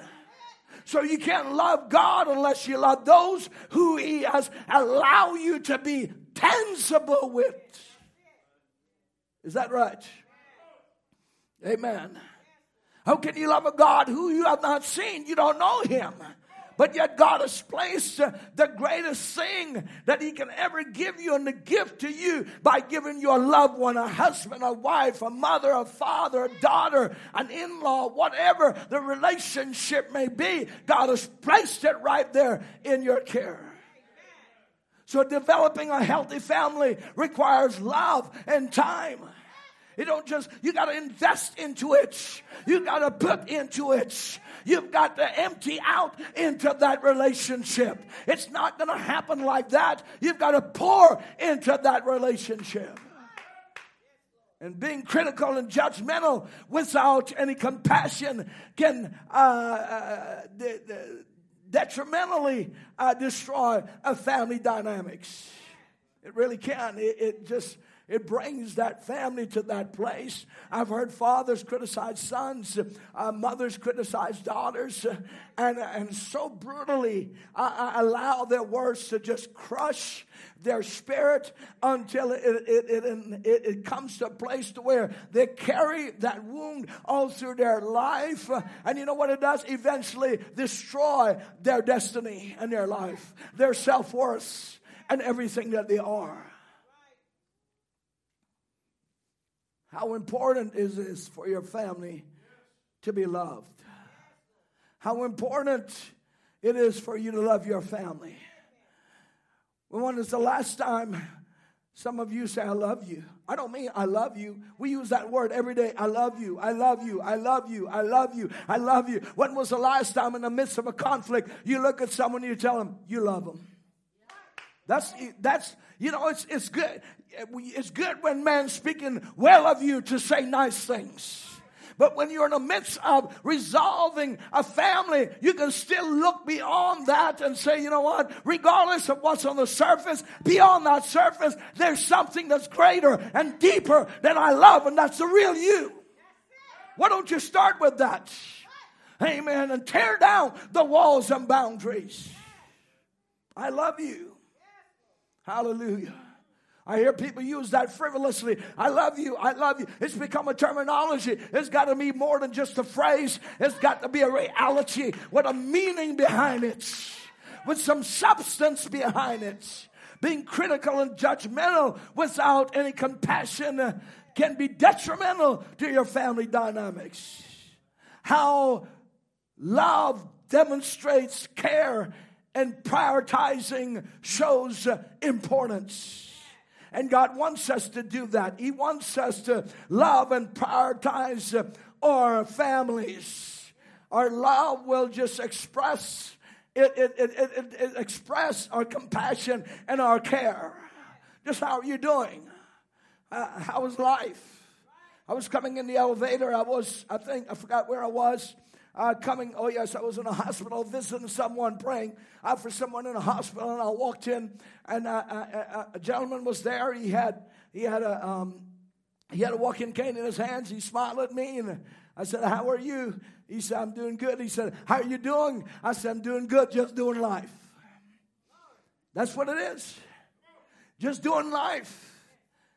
So you can't love God unless you love those who he has allowed you to be tangible with. Is that right? Amen. How can you love a God who you have not seen? You don't know him. But yet God has placed uh, the greatest thing that he can ever give you and the gift to you by giving you a loved one, a husband, a wife, a mother, a father, a daughter, an in-law, whatever the relationship may be. God has placed it right there in your care. So developing a healthy family requires love and time. You don't just, you got to invest into it. You got to put into it. You've got to empty out into that relationship. It's not going to happen like that. You've got to pour into that relationship. And being critical and judgmental without any compassion can uh, uh, de- de- detrimentally uh, destroy a family dynamics. It really can. It, it just it brings that family to that place. I've heard fathers criticize sons, uh, mothers criticize daughters, uh, and, and so brutally uh, allow their words to just crush their spirit until it, it, it, it, comes to a place to where they carry that wound all through their life. And you know what it does? Eventually destroy their destiny and their life, their self worth, and everything that they are. How important is this for your family to be loved? How important it is for you to love your family. When was the last time some of you say, I love you? I don't mean I love you. We use that word every day. I love you. I love you. I love you. I love you. I love you. When was the last time in the midst of a conflict you look at someone and you tell them you love them? That's that's you know it's it's good. It's good when man's speaking well of you to say nice things. But when you're in the midst of resolving a family, you can still look beyond that and say, you know what? Regardless of what's on the surface, beyond that surface, there's something that's greater and deeper that I love, and that's the real you. Why don't you start with that? Amen. And tear down the walls and boundaries. I love you. Hallelujah. I hear people use that frivolously. I love you. I love you. It's become a terminology. It's got to be more than just a phrase. It's got to be a reality with a meaning behind it, with some substance behind it. Being critical and judgmental without any compassion can be detrimental to your family dynamics. How love demonstrates care and prioritizing shows importance. And God wants us to do that. He wants us to love and prioritize our families. Our love will just express it, it, it, it, it express our compassion and our care. Just how are you doing? Uh, how was life? I was coming in the elevator. I was, I think, I forgot where I was uh, coming. Oh, yes, I was in a hospital visiting someone, praying uh, for someone in a hospital. And I walked in, and uh, uh, uh a gentleman was there. He had he had a um, he had a walk-in cane in his hands. He smiled at me, and I said, "How are you?" He said, "I'm doing good." He said, "How are you doing?" I said, "I'm doing good, just doing life." That's what it is. Just doing life.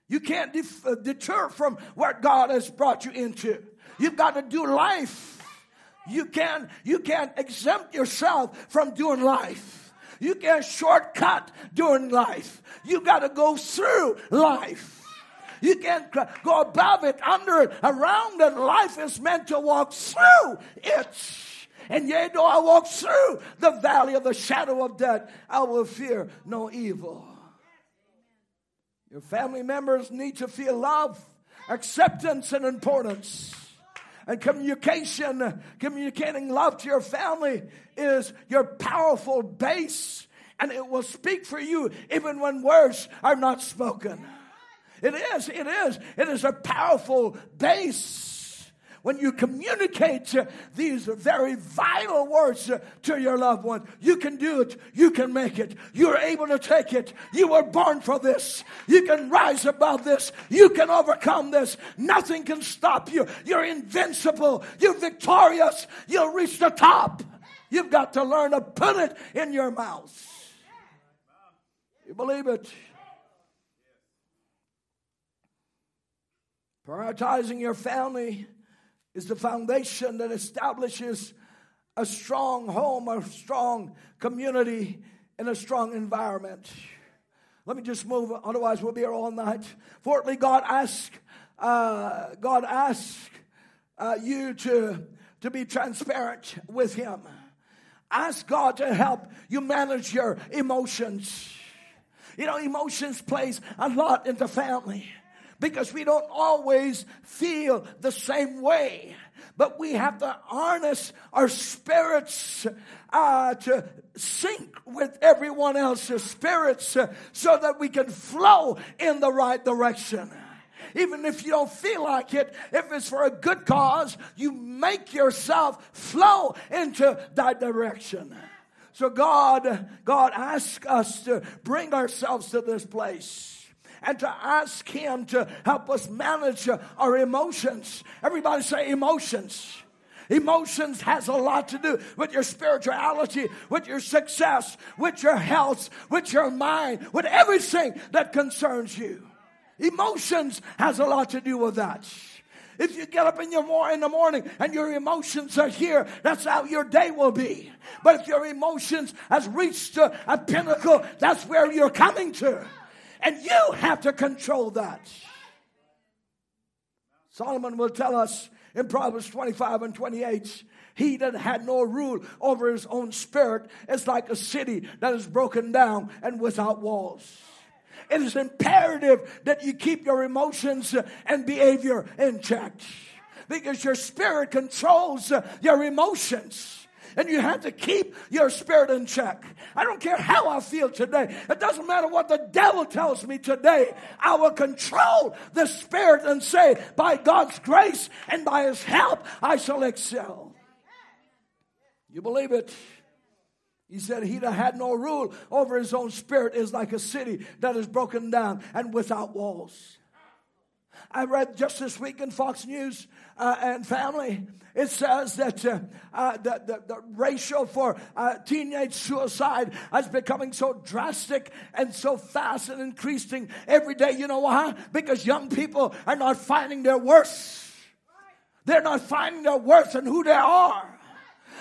You can't def- uh, deter from what God has brought you into. You've got to do life. You can't, you can't exempt yourself from doing life. You can't shortcut doing life. You got to go through life. You can't go above it, under it, around it. Life is meant to walk through it. And yea, though I walk through the valley of the shadow of death, I will fear no evil. Your family members need to feel love, acceptance, and importance and communication, communicating love to your family is your powerful base. And it will speak for you even when words are not spoken. It is, it is, it is a powerful base when you communicate uh, these very vital words uh, to your loved one. You can do it. You can make it. You're able to take it. You were born for this. You can rise above this. You can overcome this. Nothing can stop you. You're invincible. You're victorious. You'll reach the top. You've got to learn to put it in your mouth. You believe it? Prioritizing your family is the foundation that establishes a strong home, a strong community, and a strong environment. Let me just move, otherwise we'll be here all night. Fourthly, God asks, uh, God asks uh, you to, to be transparent with Him. Ask God to help you manage your emotions. You know, emotions plays a lot in the family because we don't always feel the same way. But we have to harness our spirits uh, to sync with everyone else's spirits uh, so that we can flow in the right direction even if you don't feel like it, if it's for a good cause, you make yourself flow into that direction. So God, God asks us to bring ourselves to this place and to ask Him to help us manage our emotions. Everybody say emotions. Emotions has a lot to do with your spirituality, with your success, with your health, with your mind, with everything that concerns you. Emotions has a lot to do with that. If you get up in your in the morning and your emotions are here, that's how your day will be. But if your emotions has reached a, a pinnacle, that's where you're coming to. And you have to control that. Solomon will tell us in Proverbs 25 and 28 he that had no rule over his own spirit is like a city that is broken down and without walls. It is imperative that you keep your emotions and behavior in check because your spirit controls your emotions. And you have to keep your spirit in check. I don't care how I feel today. It doesn't matter what the devil tells me today. I will control the spirit and say, by God's grace and by his help, I shall excel. You believe it? He said, He that had no rule over his own spirit is like a city that is broken down and without walls. I read just this week in Fox News uh, and Family, it says that uh, uh, the, the, the, ratio for uh, teenage suicide is becoming so drastic and so fast and increasing every day. You know why? Because young people are not finding their worth. They're not finding their worth and who they are.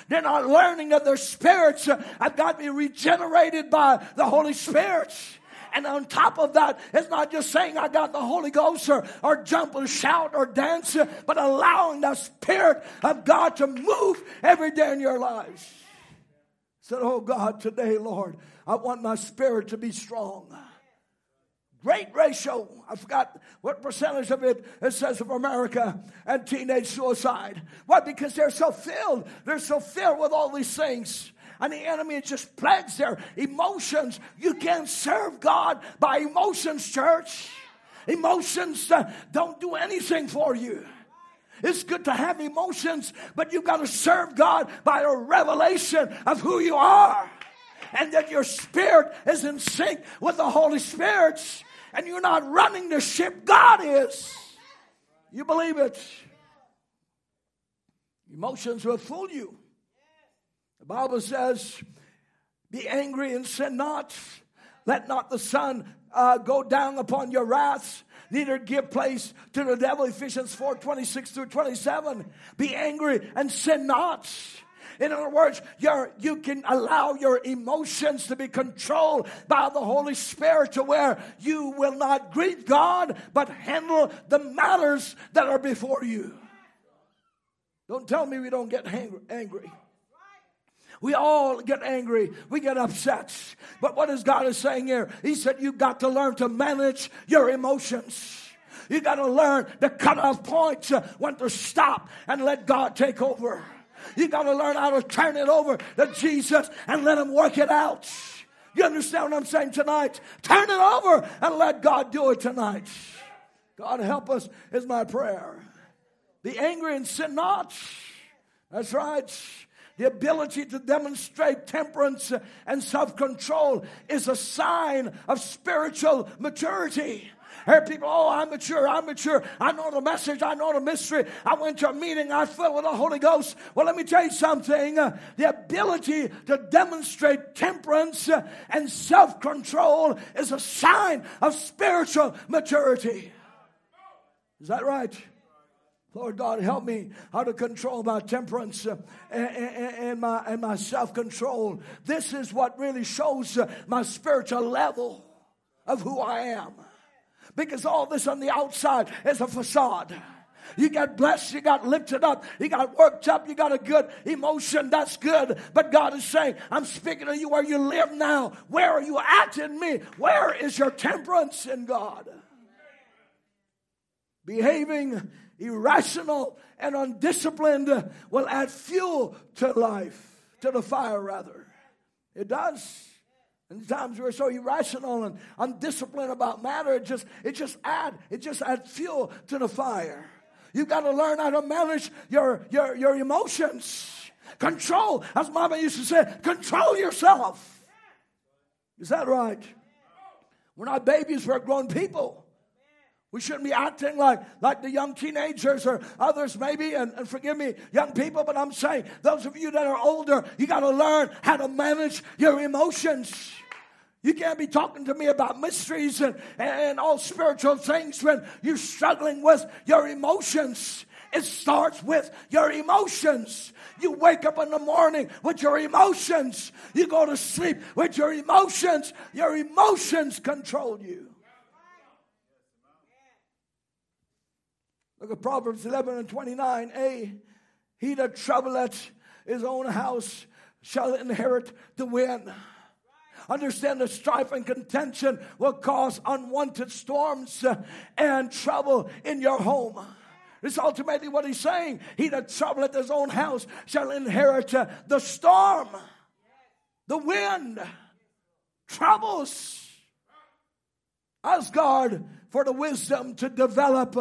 They're not learning that their spirits have got to be regenerated by the Holy Spirit. And on top of that, it's not just saying I got the Holy Ghost or, or jump or shout or dance, but allowing the Spirit of God to move every day in your lives. Said, Oh God, today, Lord, I want my spirit to be strong. Great ratio. I forgot what percentage of it it says of America and teenage suicide. Why? Because they're so filled. They're so filled with all these things. And the enemy just plagues their emotions. You can't serve God by emotions, church. Emotions uh, don't do anything for you. It's good to have emotions, but you've got to serve God by a revelation of who you are. And that your spirit is in sync with the Holy Spirit's and you're not running the ship, God is. You believe it? Emotions will fool you. The Bible says, Be angry and sin not. Let not the sun uh, go down upon your wrath, neither give place to the devil. Ephesians 4 26 through 27. Be angry and sin not. In other words, you can allow your emotions to be controlled by the Holy Spirit to where you will not grieve God, but handle the matters that are before you. Don't tell me we don't get angry. We all get angry. We get upset. But what is God is saying here? He said, You've got to learn to manage your emotions. You got to learn the cutoff points uh, when to stop and let God take over. You got to learn how to turn it over to Jesus and let Him work it out. You understand what I'm saying tonight? Turn it over and let God do it tonight. God help us is my prayer. Be angry and sin not. That's right. The ability to demonstrate temperance and self control is a sign of spiritual maturity. Hear people, oh, I'm mature, I'm mature. I know the message, I know the mystery. I went to a meeting, I filled with the Holy Ghost. Well, let me tell you something. The ability to demonstrate temperance and self control is a sign of spiritual maturity. Is that right? Lord God, help me how to control my temperance uh, and, and, and, my, and my self control. This is what really shows uh, my spiritual level of who I am. Because all this on the outside is a facade. You got blessed, you got lifted up, you got worked up, you got a good emotion, that's good. But God is saying, I'm speaking to you where you live now. Where are you at in me? Where is your temperance in God? Behaving irrational and undisciplined will add fuel to life, to the fire, rather. It does. And times we're so irrational and undisciplined about matter, it just it just add it just add fuel to the fire. You've got to learn how to manage your your your emotions. Control, as Mama used to say, control yourself. Is that right? We're not babies, we're grown people. We shouldn't be acting like, like the young teenagers or others, maybe, and, and forgive me, young people, but I'm saying, those of you that are older, you got to learn how to manage your emotions. You can't be talking to me about mysteries and, and all spiritual things when you're struggling with your emotions. It starts with your emotions. You wake up in the morning with your emotions. You go to sleep with your emotions. Your emotions control you. Look at Proverbs 11 and 29. A, he that troubleth his own house shall inherit the wind. Understand the strife and contention will cause unwanted storms and trouble in your home. It's ultimately what he's saying. He that troubleth his own house shall inherit the storm, the wind, troubles. Ask God for the wisdom to develop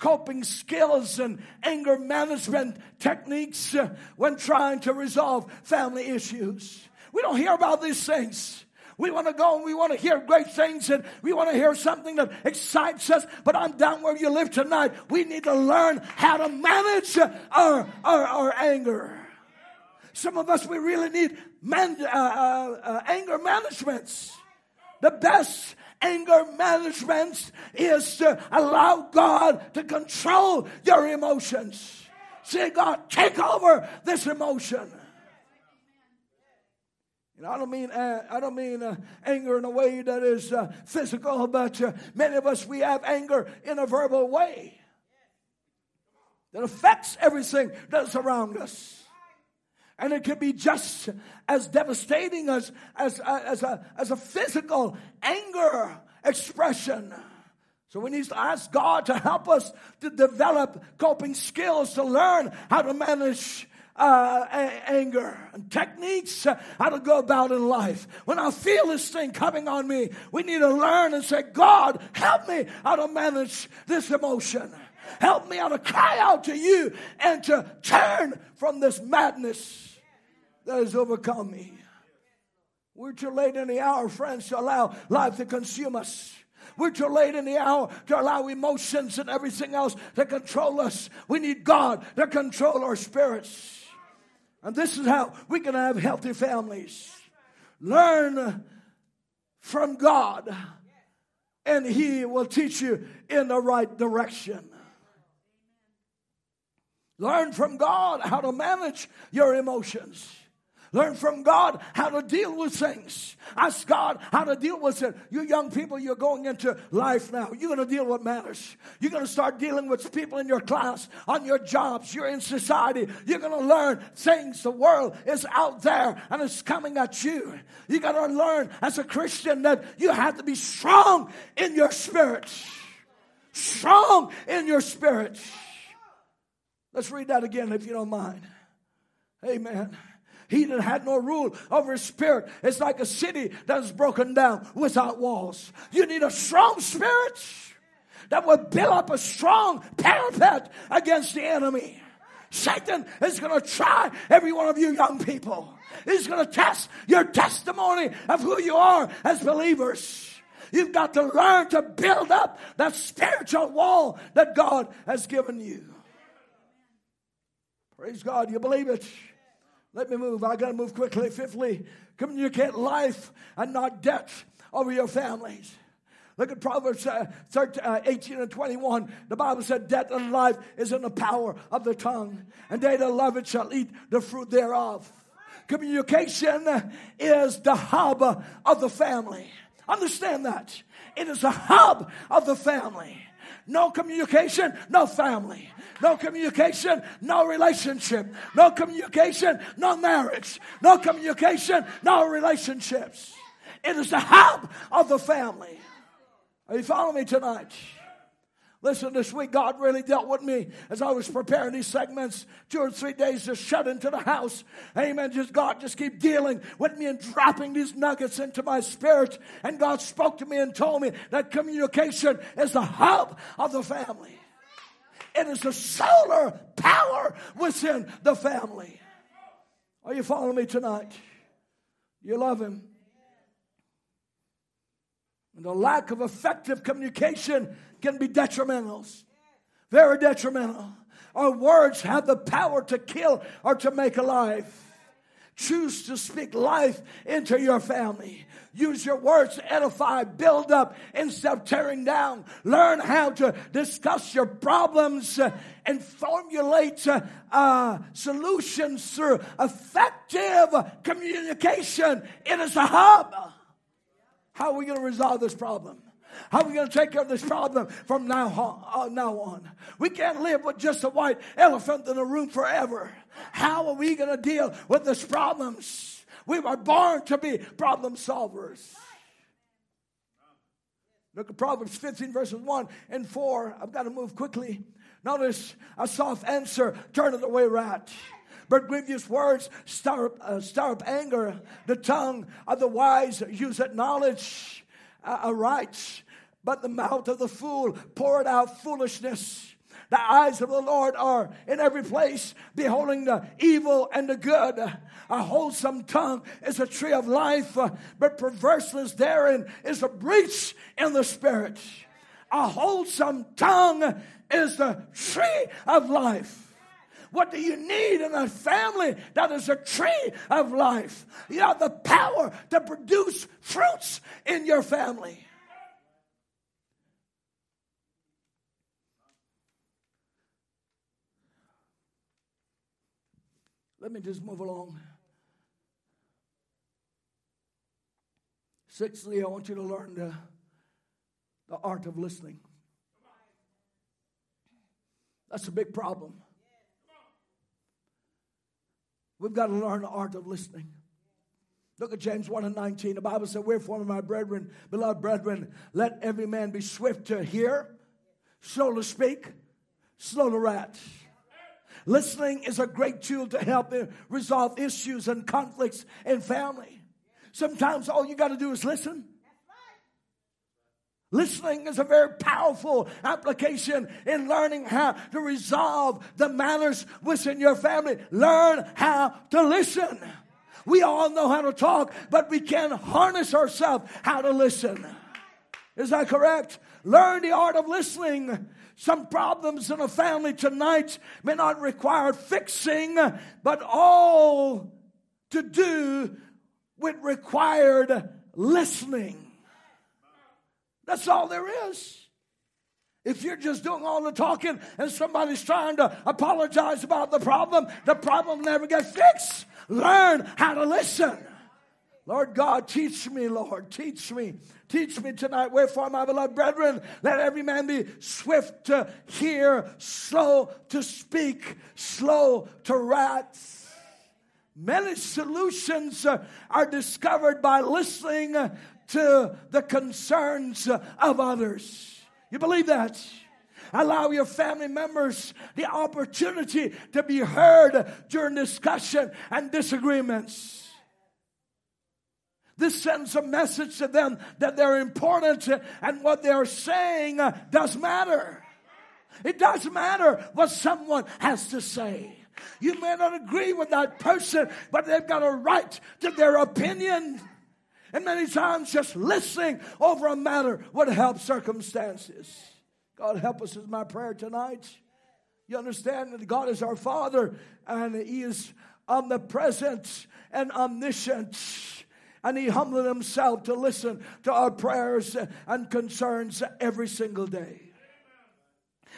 coping skills and anger management techniques uh, when trying to resolve family issues. We don't hear about these things. We want to go and we want to hear great things and we want to hear something that excites us. But I'm down where you live tonight. We need to learn how to manage our, our, our anger. Some of us, we really need man, uh, uh, uh, anger managements. The best anger management is to allow God to control your emotions. Say, God, take over this emotion. And I don't mean uh, I don't mean uh, anger in a way that is uh, physical, but uh, many of us we have anger in a verbal way that affects everything that's around us, and it can be just as devastating as as uh, as a as a physical anger expression. So we need to ask God to help us to develop coping skills to learn how to manage uh, anger and techniques uh, how to go about in life. When I feel this thing coming on me, we need to learn and say, God, help me how to manage this emotion. Help me how to cry out to you and to turn from this madness that has overcome me. We're too late in the hour, friends, to allow life to consume us. We're too late in the hour to allow emotions and everything else to control us. We need God to control our spirits. And this is how we can have healthy families. Learn from God, and He will teach you in the right direction. Learn from God how to manage your emotions. Learn from God how to deal with things. Ask God how to deal with it. You young people, you're going into life now. You're going to deal with matters. You're going to start dealing with people in your class, on your jobs. You're in society. You're going to learn things. The world is out there and it's coming at you. You got to learn as a Christian that you have to be strong in your spirit. Strong in your spirit. Let's read that again if you don't mind. Amen. He that had no rule over his spirit is like a city that is broken down without walls. You need a strong spirit that will build up a strong parapet against the enemy. Satan is going to try every one of you young people. He's going to test your testimony of who you are as believers. You've got to learn to build up that spiritual wall that God has given you. Praise God. You believe it? Let me move. I got to move quickly. Fifthly, communicate life and not death over your families. Look at Proverbs uh, 13, uh, 18 and 21. The Bible said, Death and life is in the power of the tongue, and they that love it shall eat the fruit thereof. Communication is the hub of the family. Understand that. It is the hub of the family. No communication, no family. No communication, no relationship. No communication, no marriage. No communication, no relationships. It is the hub of the family. Are you following me tonight? Listen, this week God really dealt with me as I was preparing these segments. Two or three days just shut into the house. Amen. Just God just keep dealing with me and dropping these nuggets into my spirit. And God spoke to me and told me that communication is the hub of the family. It is the solar power within the family. Are you following me tonight? You love Him. And the lack of effective communication can be detrimental. Very detrimental. Our words have the power to kill or to make alive. Choose to speak life into your family. Use your words to edify, build up instead of tearing down. Learn how to discuss your problems uh, and formulate uh, uh, solutions through effective communication. It is a hub. How are we going to resolve this problem? How are we going to take care of this problem from now on, uh, now on? We can't live with just a white elephant in the room forever. How are we going to deal with these problems? We were born to be problem solvers. Look at Proverbs 15, verses 1 and 4. I've got to move quickly. Notice a soft answer turneth away wrath. But grievous words stir up, uh, stir up anger. The tongue of the wise useth knowledge uh, aright, but the mouth of the fool poured out foolishness. The eyes of the Lord are in every place, beholding the evil and the good. A wholesome tongue is a tree of life, but perverseness therein is a breach in the spirit. A wholesome tongue is the tree of life. What do you need in a family that is a tree of life? You have the power to produce fruits in your family. Let me just move along. Sixthly, I want you to learn the, the art of listening. That's a big problem. We've got to learn the art of listening. Look at James 1 and 19. The Bible said, Wherefore, my brethren, beloved brethren, let every man be swift to hear, slow to speak, slow to wrath. Listening is a great tool to help resolve issues and conflicts in family. Sometimes all you got to do is listen. Listening is a very powerful application in learning how to resolve the matters within your family. Learn how to listen. We all know how to talk, but we can harness ourselves how to listen. Is that correct? Learn the art of listening. Some problems in a family tonight may not require fixing, but all to do with required listening. That's all there is. If you're just doing all the talking and somebody's trying to apologize about the problem, the problem never gets fixed. Learn how to listen. Lord God, teach me, Lord, teach me. Teach me tonight. Wherefore, my beloved brethren, let every man be swift to hear, slow to speak, slow to wrath. Many solutions uh, are discovered by listening to the concerns uh, of others. You believe that? Allow your family members the opportunity to be heard during discussion and disagreements. This sends a message to them that they're important and what they're saying uh, does matter. It does matter what someone has to say. You may not agree with that person, but they've got a right to their opinion. And many times just listening over a matter would help circumstances. God help us is my prayer tonight. You understand that God is our Father and He is omnipresent and omniscient and he humbled himself to listen to our prayers and concerns every single day.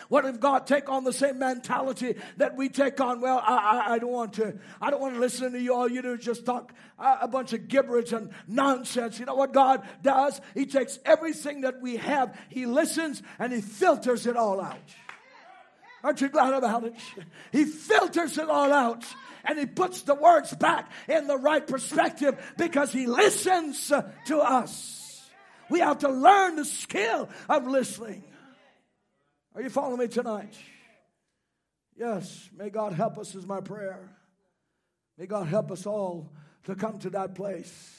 What if God take on the same mentality that we take on? Well, I, I, I, don't want to. I don't want to listen to you. All you do is just talk a bunch of gibberish and nonsense. You know what God does? He takes everything that we have. He listens and he filters it all out. Aren't you glad about it? He filters it all out and he puts the words back in the right perspective because he listens to us. We have to learn the skill of listening. Are you following me tonight? Yes, may God help us, is my prayer. May God help us all to come to that place.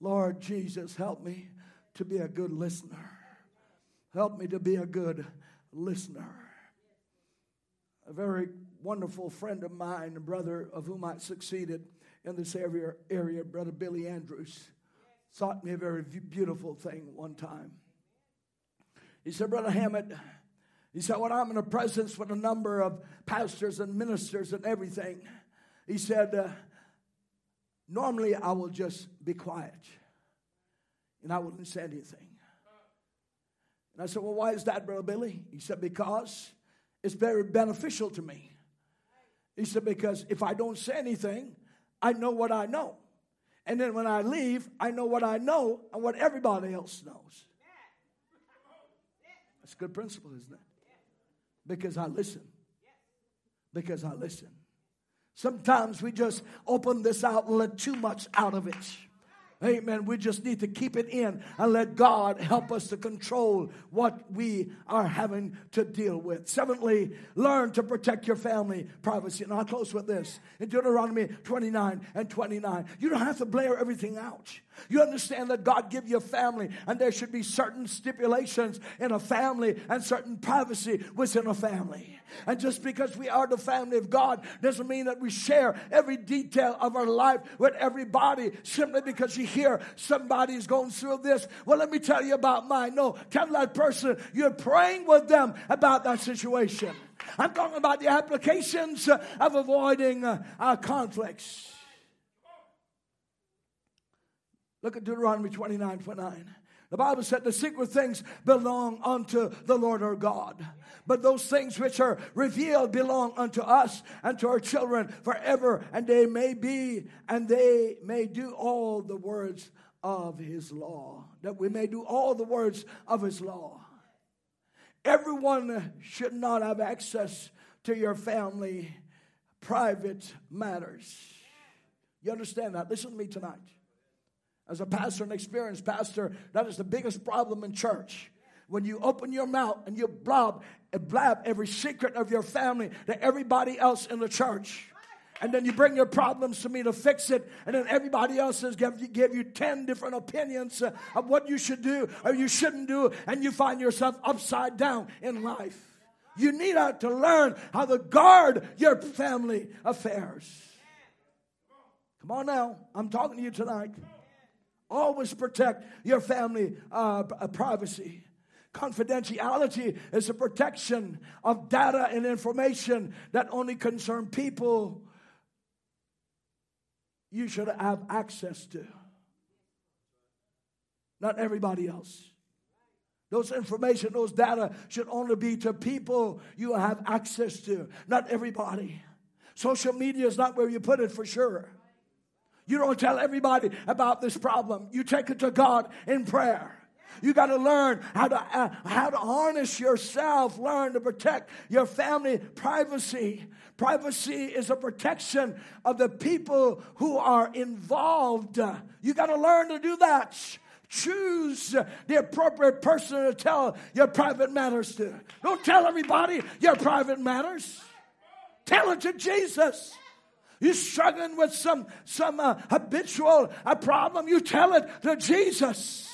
Lord Jesus, help me to be a good listener. Help me to be a good listener. A very wonderful friend of mine, a brother of whom I succeeded in this area, area Brother Billy Andrews, taught me a very beautiful thing one time. He said, Brother Hammett, he said, when I'm in the presence with a number of pastors and ministers and everything, he said, uh, normally I will just be quiet and I wouldn't say anything. And I said, well, why is that, Brother Billy? He said, because it's very beneficial to me. He said, Because if I don't say anything, I know what I know. And then when I leave, I know what I know and what everybody else knows. That's a good principle, isn't it? Because I listen. Because I listen. Sometimes we just open this out and let too much out of it. Amen. We just need to keep it in and let God help us to control what we are having to deal with. Seventhly, learn to protect your family privacy. And I'll close with this. In Deuteronomy 29 and 29, you don't have to blare everything out. You understand that God give you a family and there should be certain stipulations in a family and certain privacy within a family. And just because we are the family of God doesn't mean that we share every detail of our life with everybody simply because you hear somebody's going through this. Well, let me tell you about mine. No, tell that person you're praying with them about that situation. I'm talking about the applications of avoiding uh, conflicts. Look at Deuteronomy 29 29. The Bible said the secret things belong unto the Lord our God. But those things which are revealed belong unto us and to our children forever, and they may be, and they may do all the words of his law. That we may do all the words of his law. Everyone should not have access to your family private matters. You understand that? Listen to me tonight. As a pastor and experienced pastor, that is the biggest problem in church. When you open your mouth and you blab, blab every secret of your family to everybody else in the church. And then you bring your problems to me to fix it, and then everybody else has give you, give you 10 different opinions uh, of what you should do or you shouldn't do, and you find yourself upside down in life. You need to learn how to guard your family affairs. Come on now, I'm talking to you tonight. Always protect your family uh, privacy. Confidentiality is a protection of data and information that only concern people you should have access to. Not everybody else. Those information, those data should only be to people you have access to, not everybody. Social media is not where you put it for sure. You don't tell everybody about this problem. You take it to God in prayer. You got to learn how to uh, how to harness yourself. Learn to protect your family privacy. Privacy is a protection of the people who are involved. You got to learn to do that. Choose the appropriate person to tell your private matters to. Don't tell everybody your private matters. Tell it to Jesus. You're struggling with some some uh, habitual problem. You tell it to Jesus.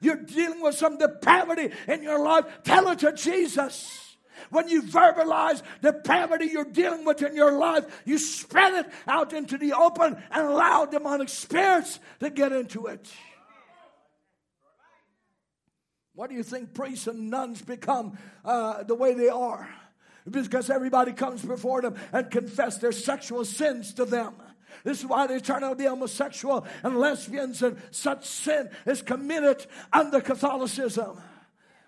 You're dealing with some depravity in your life, tell it to Jesus. When you verbalize depravity you're dealing with in your life, you spread it out into the open and allow demonic spirits to get into it. Why do you think priests and nuns become uh, the way they are? Because everybody comes before them and confess their sexual sins to them. This is why they turn out to be homosexual and lesbians, and such sin is committed under Catholicism.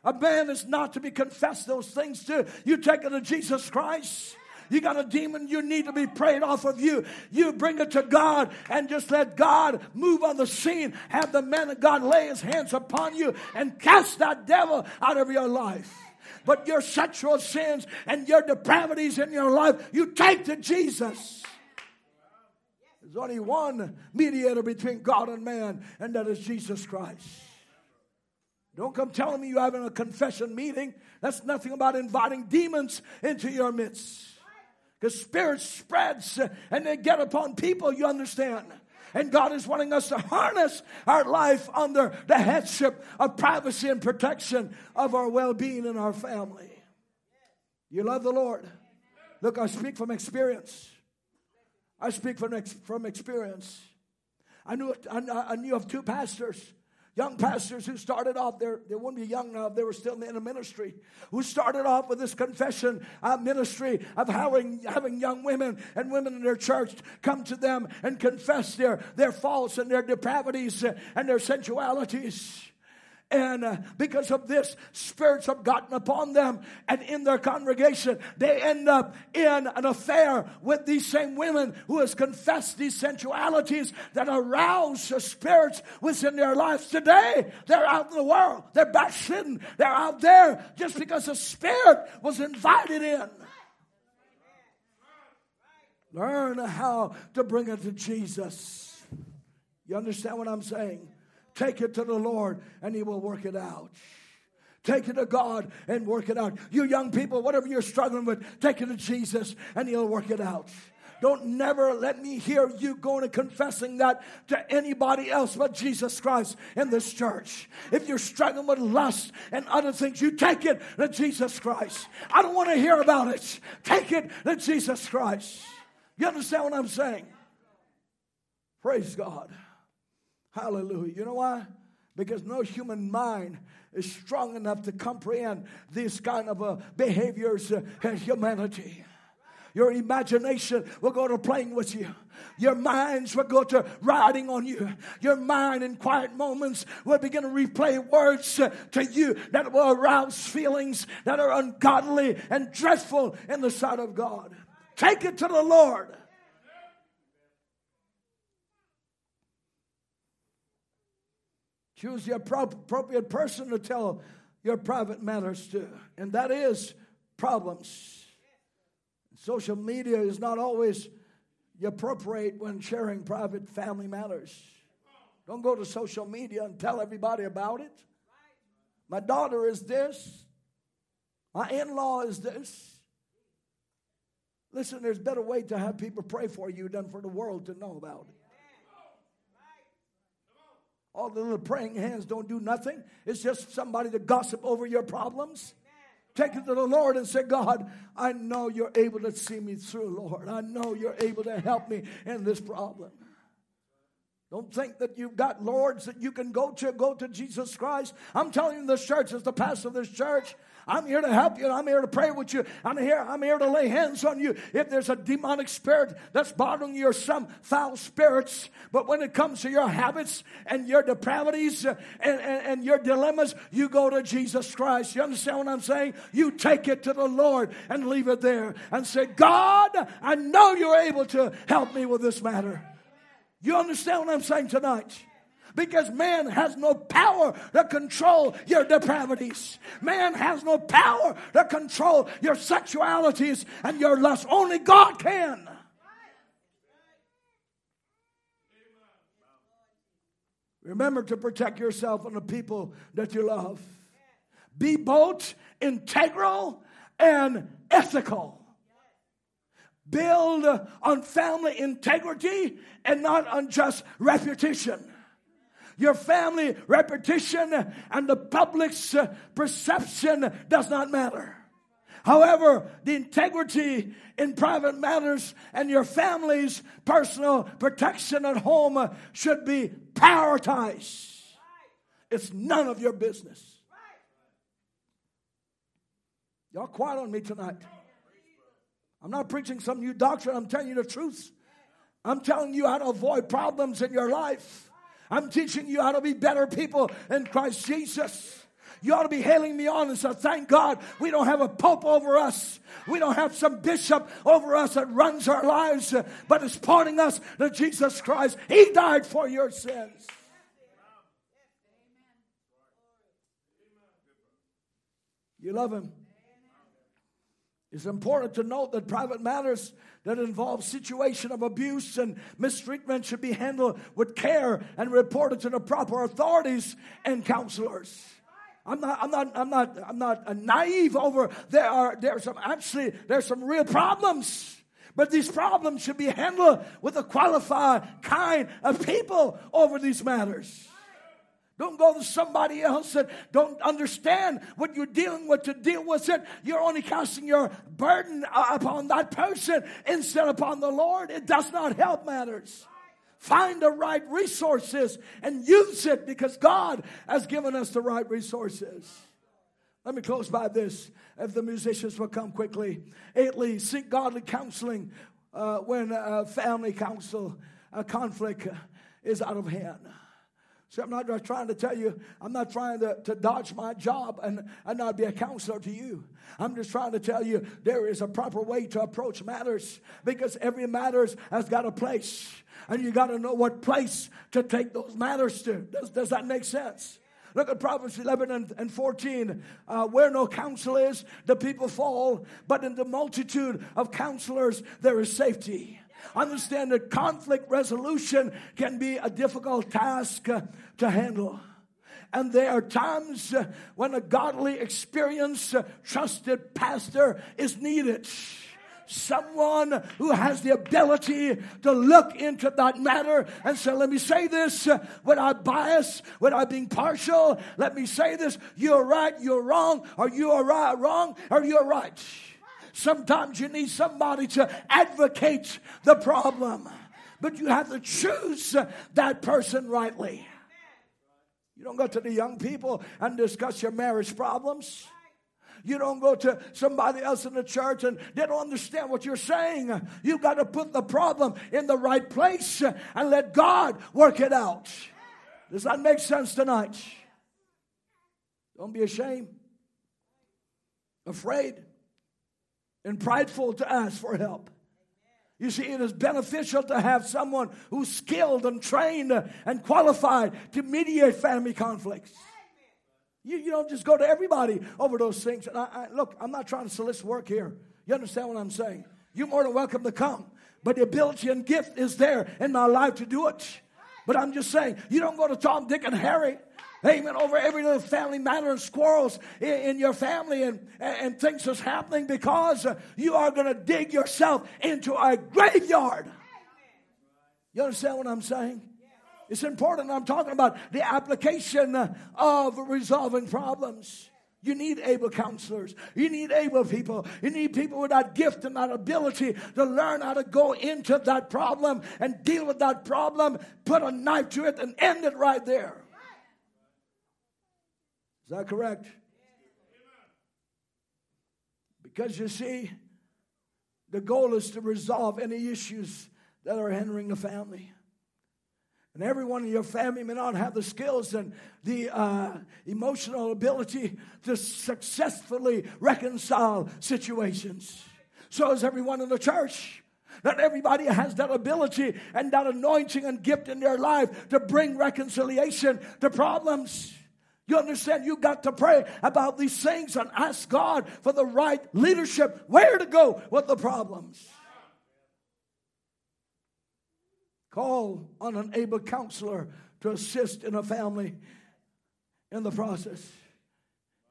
A man is not to be confessed those things to. You take it to Jesus Christ. You got a demon you need to be prayed off of you. You bring it to God and just let God move on the scene. Have the man of God lay his hands upon you and cast that devil out of your life. But your sexual sins and your depravities in your life, you take to Jesus. There's only one mediator between God and man, and that is Jesus Christ. Don't come telling me you're having a confession meeting. That's nothing about inviting demons into your midst. Because spirit spreads and they get upon people, you understand. And God is wanting us to harness our life under the headship of privacy and protection of our well being and our family. You love the Lord. Look, I speak from experience. I speak from, ex- from experience. I knew, I, I knew of two pastors young pastors who started off, they're, they wouldn't be young now, they were still in a ministry, who started off with this confession uh, ministry of having, having young women and women in their church come to them and confess their, their faults and their depravities and their sensualities. And uh, because of this, spirits have gotten upon them. And in their congregation, they end up in an affair with these same women who has confessed these sensualities that arouse the spirits within their lives. Today, they're out in the world. They're backslidden. They're out there just because a spirit was invited in. Learn how to bring it to Jesus. You understand what I'm saying? Take it to the Lord and He will work it out. Take it to God and work it out. You young people, whatever you're struggling with, take it to Jesus and He'll work it out. Don't never let me hear you going and confessing that to anybody else but Jesus Christ in this church. If you're struggling with lust and other things, you take it to Jesus Christ. I don't want to hear about it. Take it to Jesus Christ. You understand what I'm saying? Praise God. Hallelujah. You know why? Because no human mind is strong enough to comprehend these kind of uh, behaviors uh, humanity. Your imagination will go to playing with you. Your minds will go to riding on you. Your mind in quiet moments will begin to replay words uh, to you that will arouse feelings that are ungodly and dreadful in the sight of God. Take it to the Lord. Choose the appropriate person to tell your private matters to, and that is problems. Social media is not always appropriate when sharing private family matters. Don't go to social media and tell everybody about it. My daughter is this. My in law is this. Listen, there's better way to have people pray for you than for the world to know about it. All the little praying hands don't do nothing. It's just somebody to gossip over your problems. Take it to the Lord and say, God, I know you're able to see me through, Lord. I know you're able to help me in this problem. Don't think that you've got lords that you can go to. Go to Jesus Christ. I'm telling you, this church, as the pastor of this church, I'm here to help you. I'm here to pray with you. I'm here, I'm here to lay hands on you. If there's a demonic spirit that's bothering you or some foul spirits, but when it comes to your habits and your depravities uh, and, and, and your dilemmas, you go to Jesus Christ. You understand what I'm saying? You take it to the Lord and leave it there and say, God, I know you're able to help me with this matter. You understand what I'm saying tonight? Because man has no power to control your depravities. Man has no power to control your sexualities and your lust. Only God can. Remember to protect yourself and the people that you love. Be both integral and ethical. Build on family integrity and not on just reputation your family repetition and the public's uh, perception does not matter. However, the integrity in private matters and your family's personal protection at home should be prioritized. It's none of your business. Y'all quiet on me tonight. I'm not preaching some new doctrine, I'm telling you the truth. I'm telling you how to avoid problems in your life. I'm teaching you how to be better people in Christ Jesus. You ought to be hailing me on and say, Thank God we don't have a pope over us. We don't have some bishop over us that runs our lives, but is pointing us to Jesus Christ. He died for your sins. You love him. It's important to note that private matters that involve situation of abuse and mistreatment should be handled with care and reported to the proper authorities and counselors. I'm not, I'm not, I'm not, I'm not naive over there are there's some actually there's some real problems. But these problems should be handled with a qualified kind of people over these matters. Don't go to somebody else that don't understand what you're dealing with to deal with it. You're only casting your burden upon that person instead upon the Lord. It does not help matters. Find the right resources and use it because God has given us the right resources. Let me close by this. If the musicians will come quickly. Eighthly, seek godly counseling uh, when uh, family counsel uh, conflict is out of hand. So I'm not trying to tell you, I'm not trying to, to dodge my job and, and not be a counselor to you. I'm just trying to tell you there is a proper way to approach matters because every matters has got a place. And you got to know what place to take those matters to. Does, does that make sense? Look at Proverbs 11 and, and 14. Uh, where no counsel is, the people fall, but in the multitude of counselors, there is safety. Understand that conflict resolution can be a difficult task uh, to handle. And there are times uh, when a godly, experienced, uh, trusted pastor is needed someone who has the ability to look into that matter and say, let me say this without bias, without being partial. Let me say this. You're right, you're wrong, or you are right, wrong, or you're right. Sometimes you need somebody to advocate the problem, but you have to choose that person rightly. You don't go to the young people and discuss your marriage problems. You don't go to somebody else in the church and they don't understand what you're saying. You've got to put the problem in the right place and let God work it out. Does that make sense tonight? Don't be ashamed, afraid, and prideful to ask for help. You see, it is beneficial to have someone who's skilled and trained and qualified to mediate family conflicts. You, you don't just go to everybody over those things. And I, I, look, I'm not trying to solicit work here. You understand what I'm saying? You're more than welcome to come. But the ability and gift is there in my life to do it. But I'm just saying, you don't go to Tom, Dick, and Harry. Amen. Over every little family matter and squirrels in, in your family and, and, things that's happening because uh, you are going to dig yourself into a graveyard. You understand what I'm saying? It's important. I'm talking about the application uh, of resolving problems. You need able counselors. You need able people. You need people with that gift and that ability to learn how to go into that problem and deal with that problem, put a knife to it, and end it right there. Is that correct? Because you see, the goal is to resolve any issues that are hindering the family. And everyone in your family may not have the skills and the uh, emotional ability to successfully reconcile situations. So is everyone in the church. Not everybody has that ability and that anointing and gift in their life to bring reconciliation to problems. You understand? You got to pray about these things and ask God for the right leadership, where to go with the problems. Call on an able counselor to assist in a family in the process.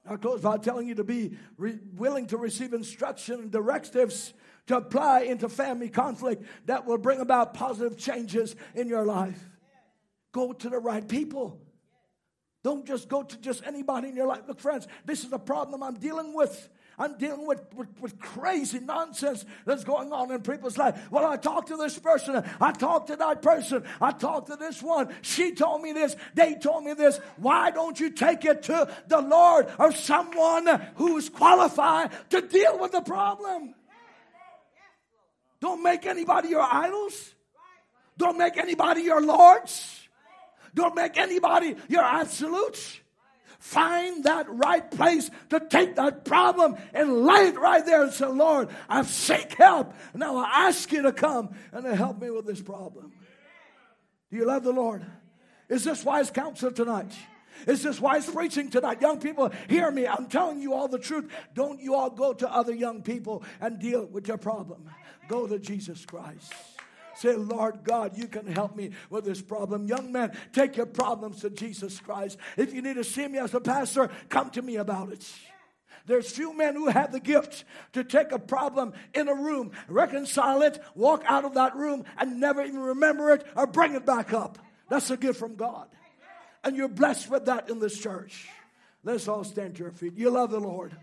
I close by telling you to be re- willing to receive instruction and directives to apply into family conflict that will bring about positive changes in your life. Go to the right people. Don't just go to just anybody in your life. Look, friends, this is a problem I'm dealing with. I'm dealing with, with, with, crazy nonsense that's going on in people's life. Well, I talked to this person. I talked to that person. I talked to this one. She told me this. They told me this. Why don't you take it to the Lord or someone who's qualified to deal with the problem? Don't make anybody your idols. Don't make anybody your lords. Don't make anybody your absolutes. Find that right place to take that problem and lay it right there and say, Lord, I've seek help. Now I ask you to come and to help me with this problem. Do you love the Lord? Is this wise counsel tonight? Is this wise preaching tonight? Young people, hear me. I'm telling you all the truth. Don't you all go to other young people and deal with your problem. Go to Jesus Christ. Say, Lord God, you can help me with this problem. Young man, take your problems to Jesus Christ. If you need to see me as a pastor, come to me about it. There's few men who have the gift to take a problem in a room, reconcile it, walk out of that room, and never even remember it or bring it back up. That's a gift from God. And you're blessed with that in this church. Let's all stand to your feet. You love the Lord.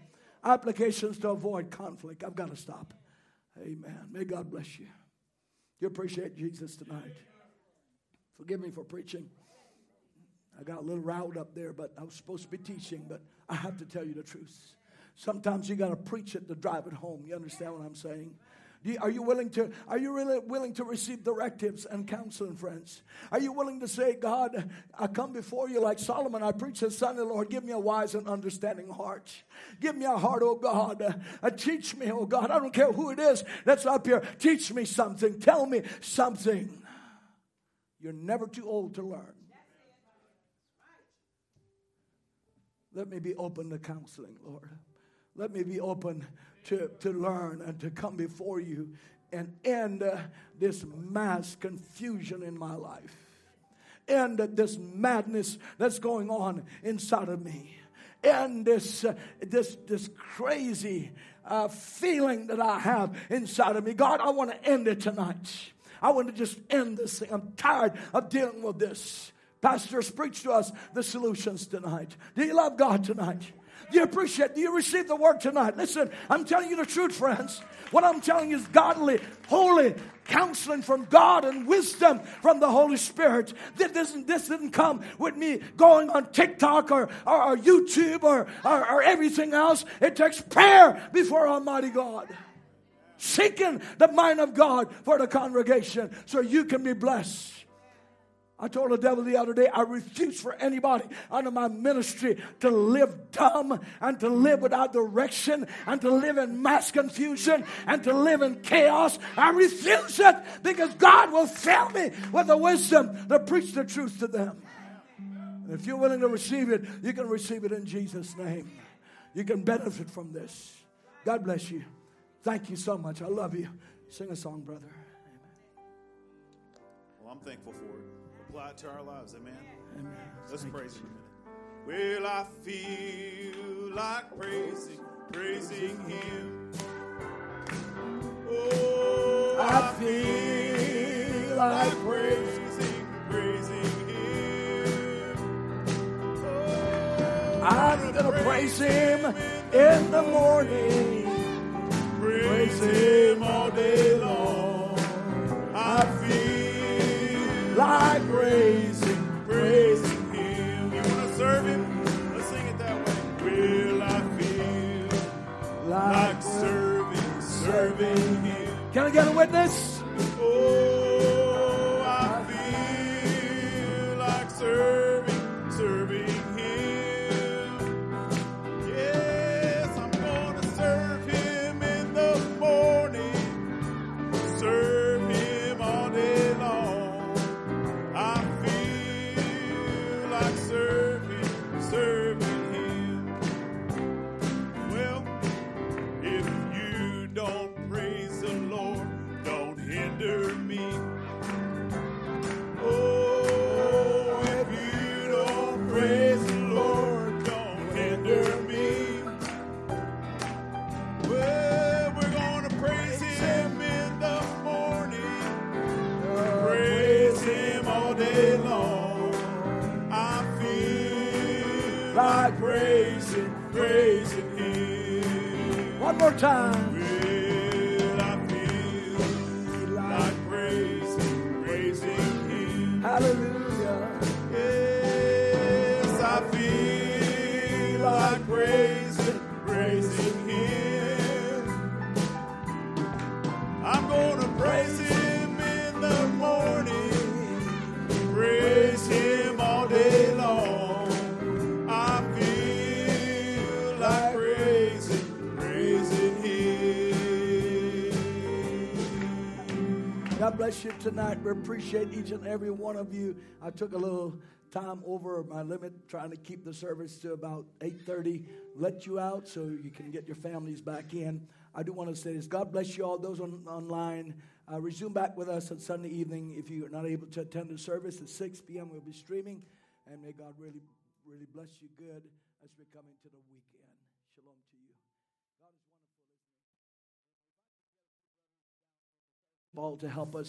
Applications to avoid conflict. I've got to stop. Amen. May God bless you. You appreciate Jesus tonight. Forgive me for preaching. I got a little riled up there, but I was supposed to be teaching, but I have to tell you the truth. Sometimes you got to preach it to drive it home. You understand what I'm saying? Are you willing to are you really willing to receive directives and counseling, friends? Are you willing to say, God, I come before you like Solomon? I preach the Son of the Lord. Give me a wise and understanding heart. Give me a heart, oh God. Uh, teach me, oh God. I don't care who it is that's up here. Teach me something. Tell me something. You're never too old to learn. Let me be open to counseling, Lord. Let me be open to, to learn and to come before you and end uh, this mass confusion in my life. End this madness that's going on inside of me. End this, uh, this, this crazy uh, feeling that I have inside of me. God, I want to end it tonight. I want to just end this thing. I'm tired of dealing with this. Pastors, preach to us the solutions tonight. Do you love God tonight? Do you appreciate? Do you receive the word tonight? Listen, I'm telling you the truth, friends. What I'm telling you is godly, holy counseling from God and wisdom from the Holy Spirit. This didn't, this didn't come with me going on TikTok or, or, or YouTube or, or, or everything else. It takes prayer before Almighty God seeking the mind of God for the congregation so you can be blessed. I told the devil the other day, I refuse for anybody under my ministry to live dumb and to live without direction and to live in mass confusion and to live in chaos. I refuse it because God will fill me with the wisdom to preach the truth to them. And if you're willing to receive it, you can receive it in Jesus' name. You can benefit from this. God bless you. Thank you so much. I love you. Sing a song, brother. Well, I'm thankful for it. Apply it to our lives. Amen. Amen. Let's Thank praise. Him a minute. Well, I feel like praising, praising Him. Oh, I feel like praising, praising Him. Oh, I'm gonna praise him in the morning. praise Him all day long. I feel Can I get a witness? Oh, time. Bless you tonight. We appreciate each and every one of you. I took a little time over my limit trying to keep the service to about 8.30 let you out so you can get your families back in. I do want to say this. God bless you all those on, online. Uh, resume back with us on sunday evening if you're not able to attend the service at 6 p.m we'll be streaming. And may god really really bless you good as we come into the weekend. Shalom to you. God is wonderful? Paul to help us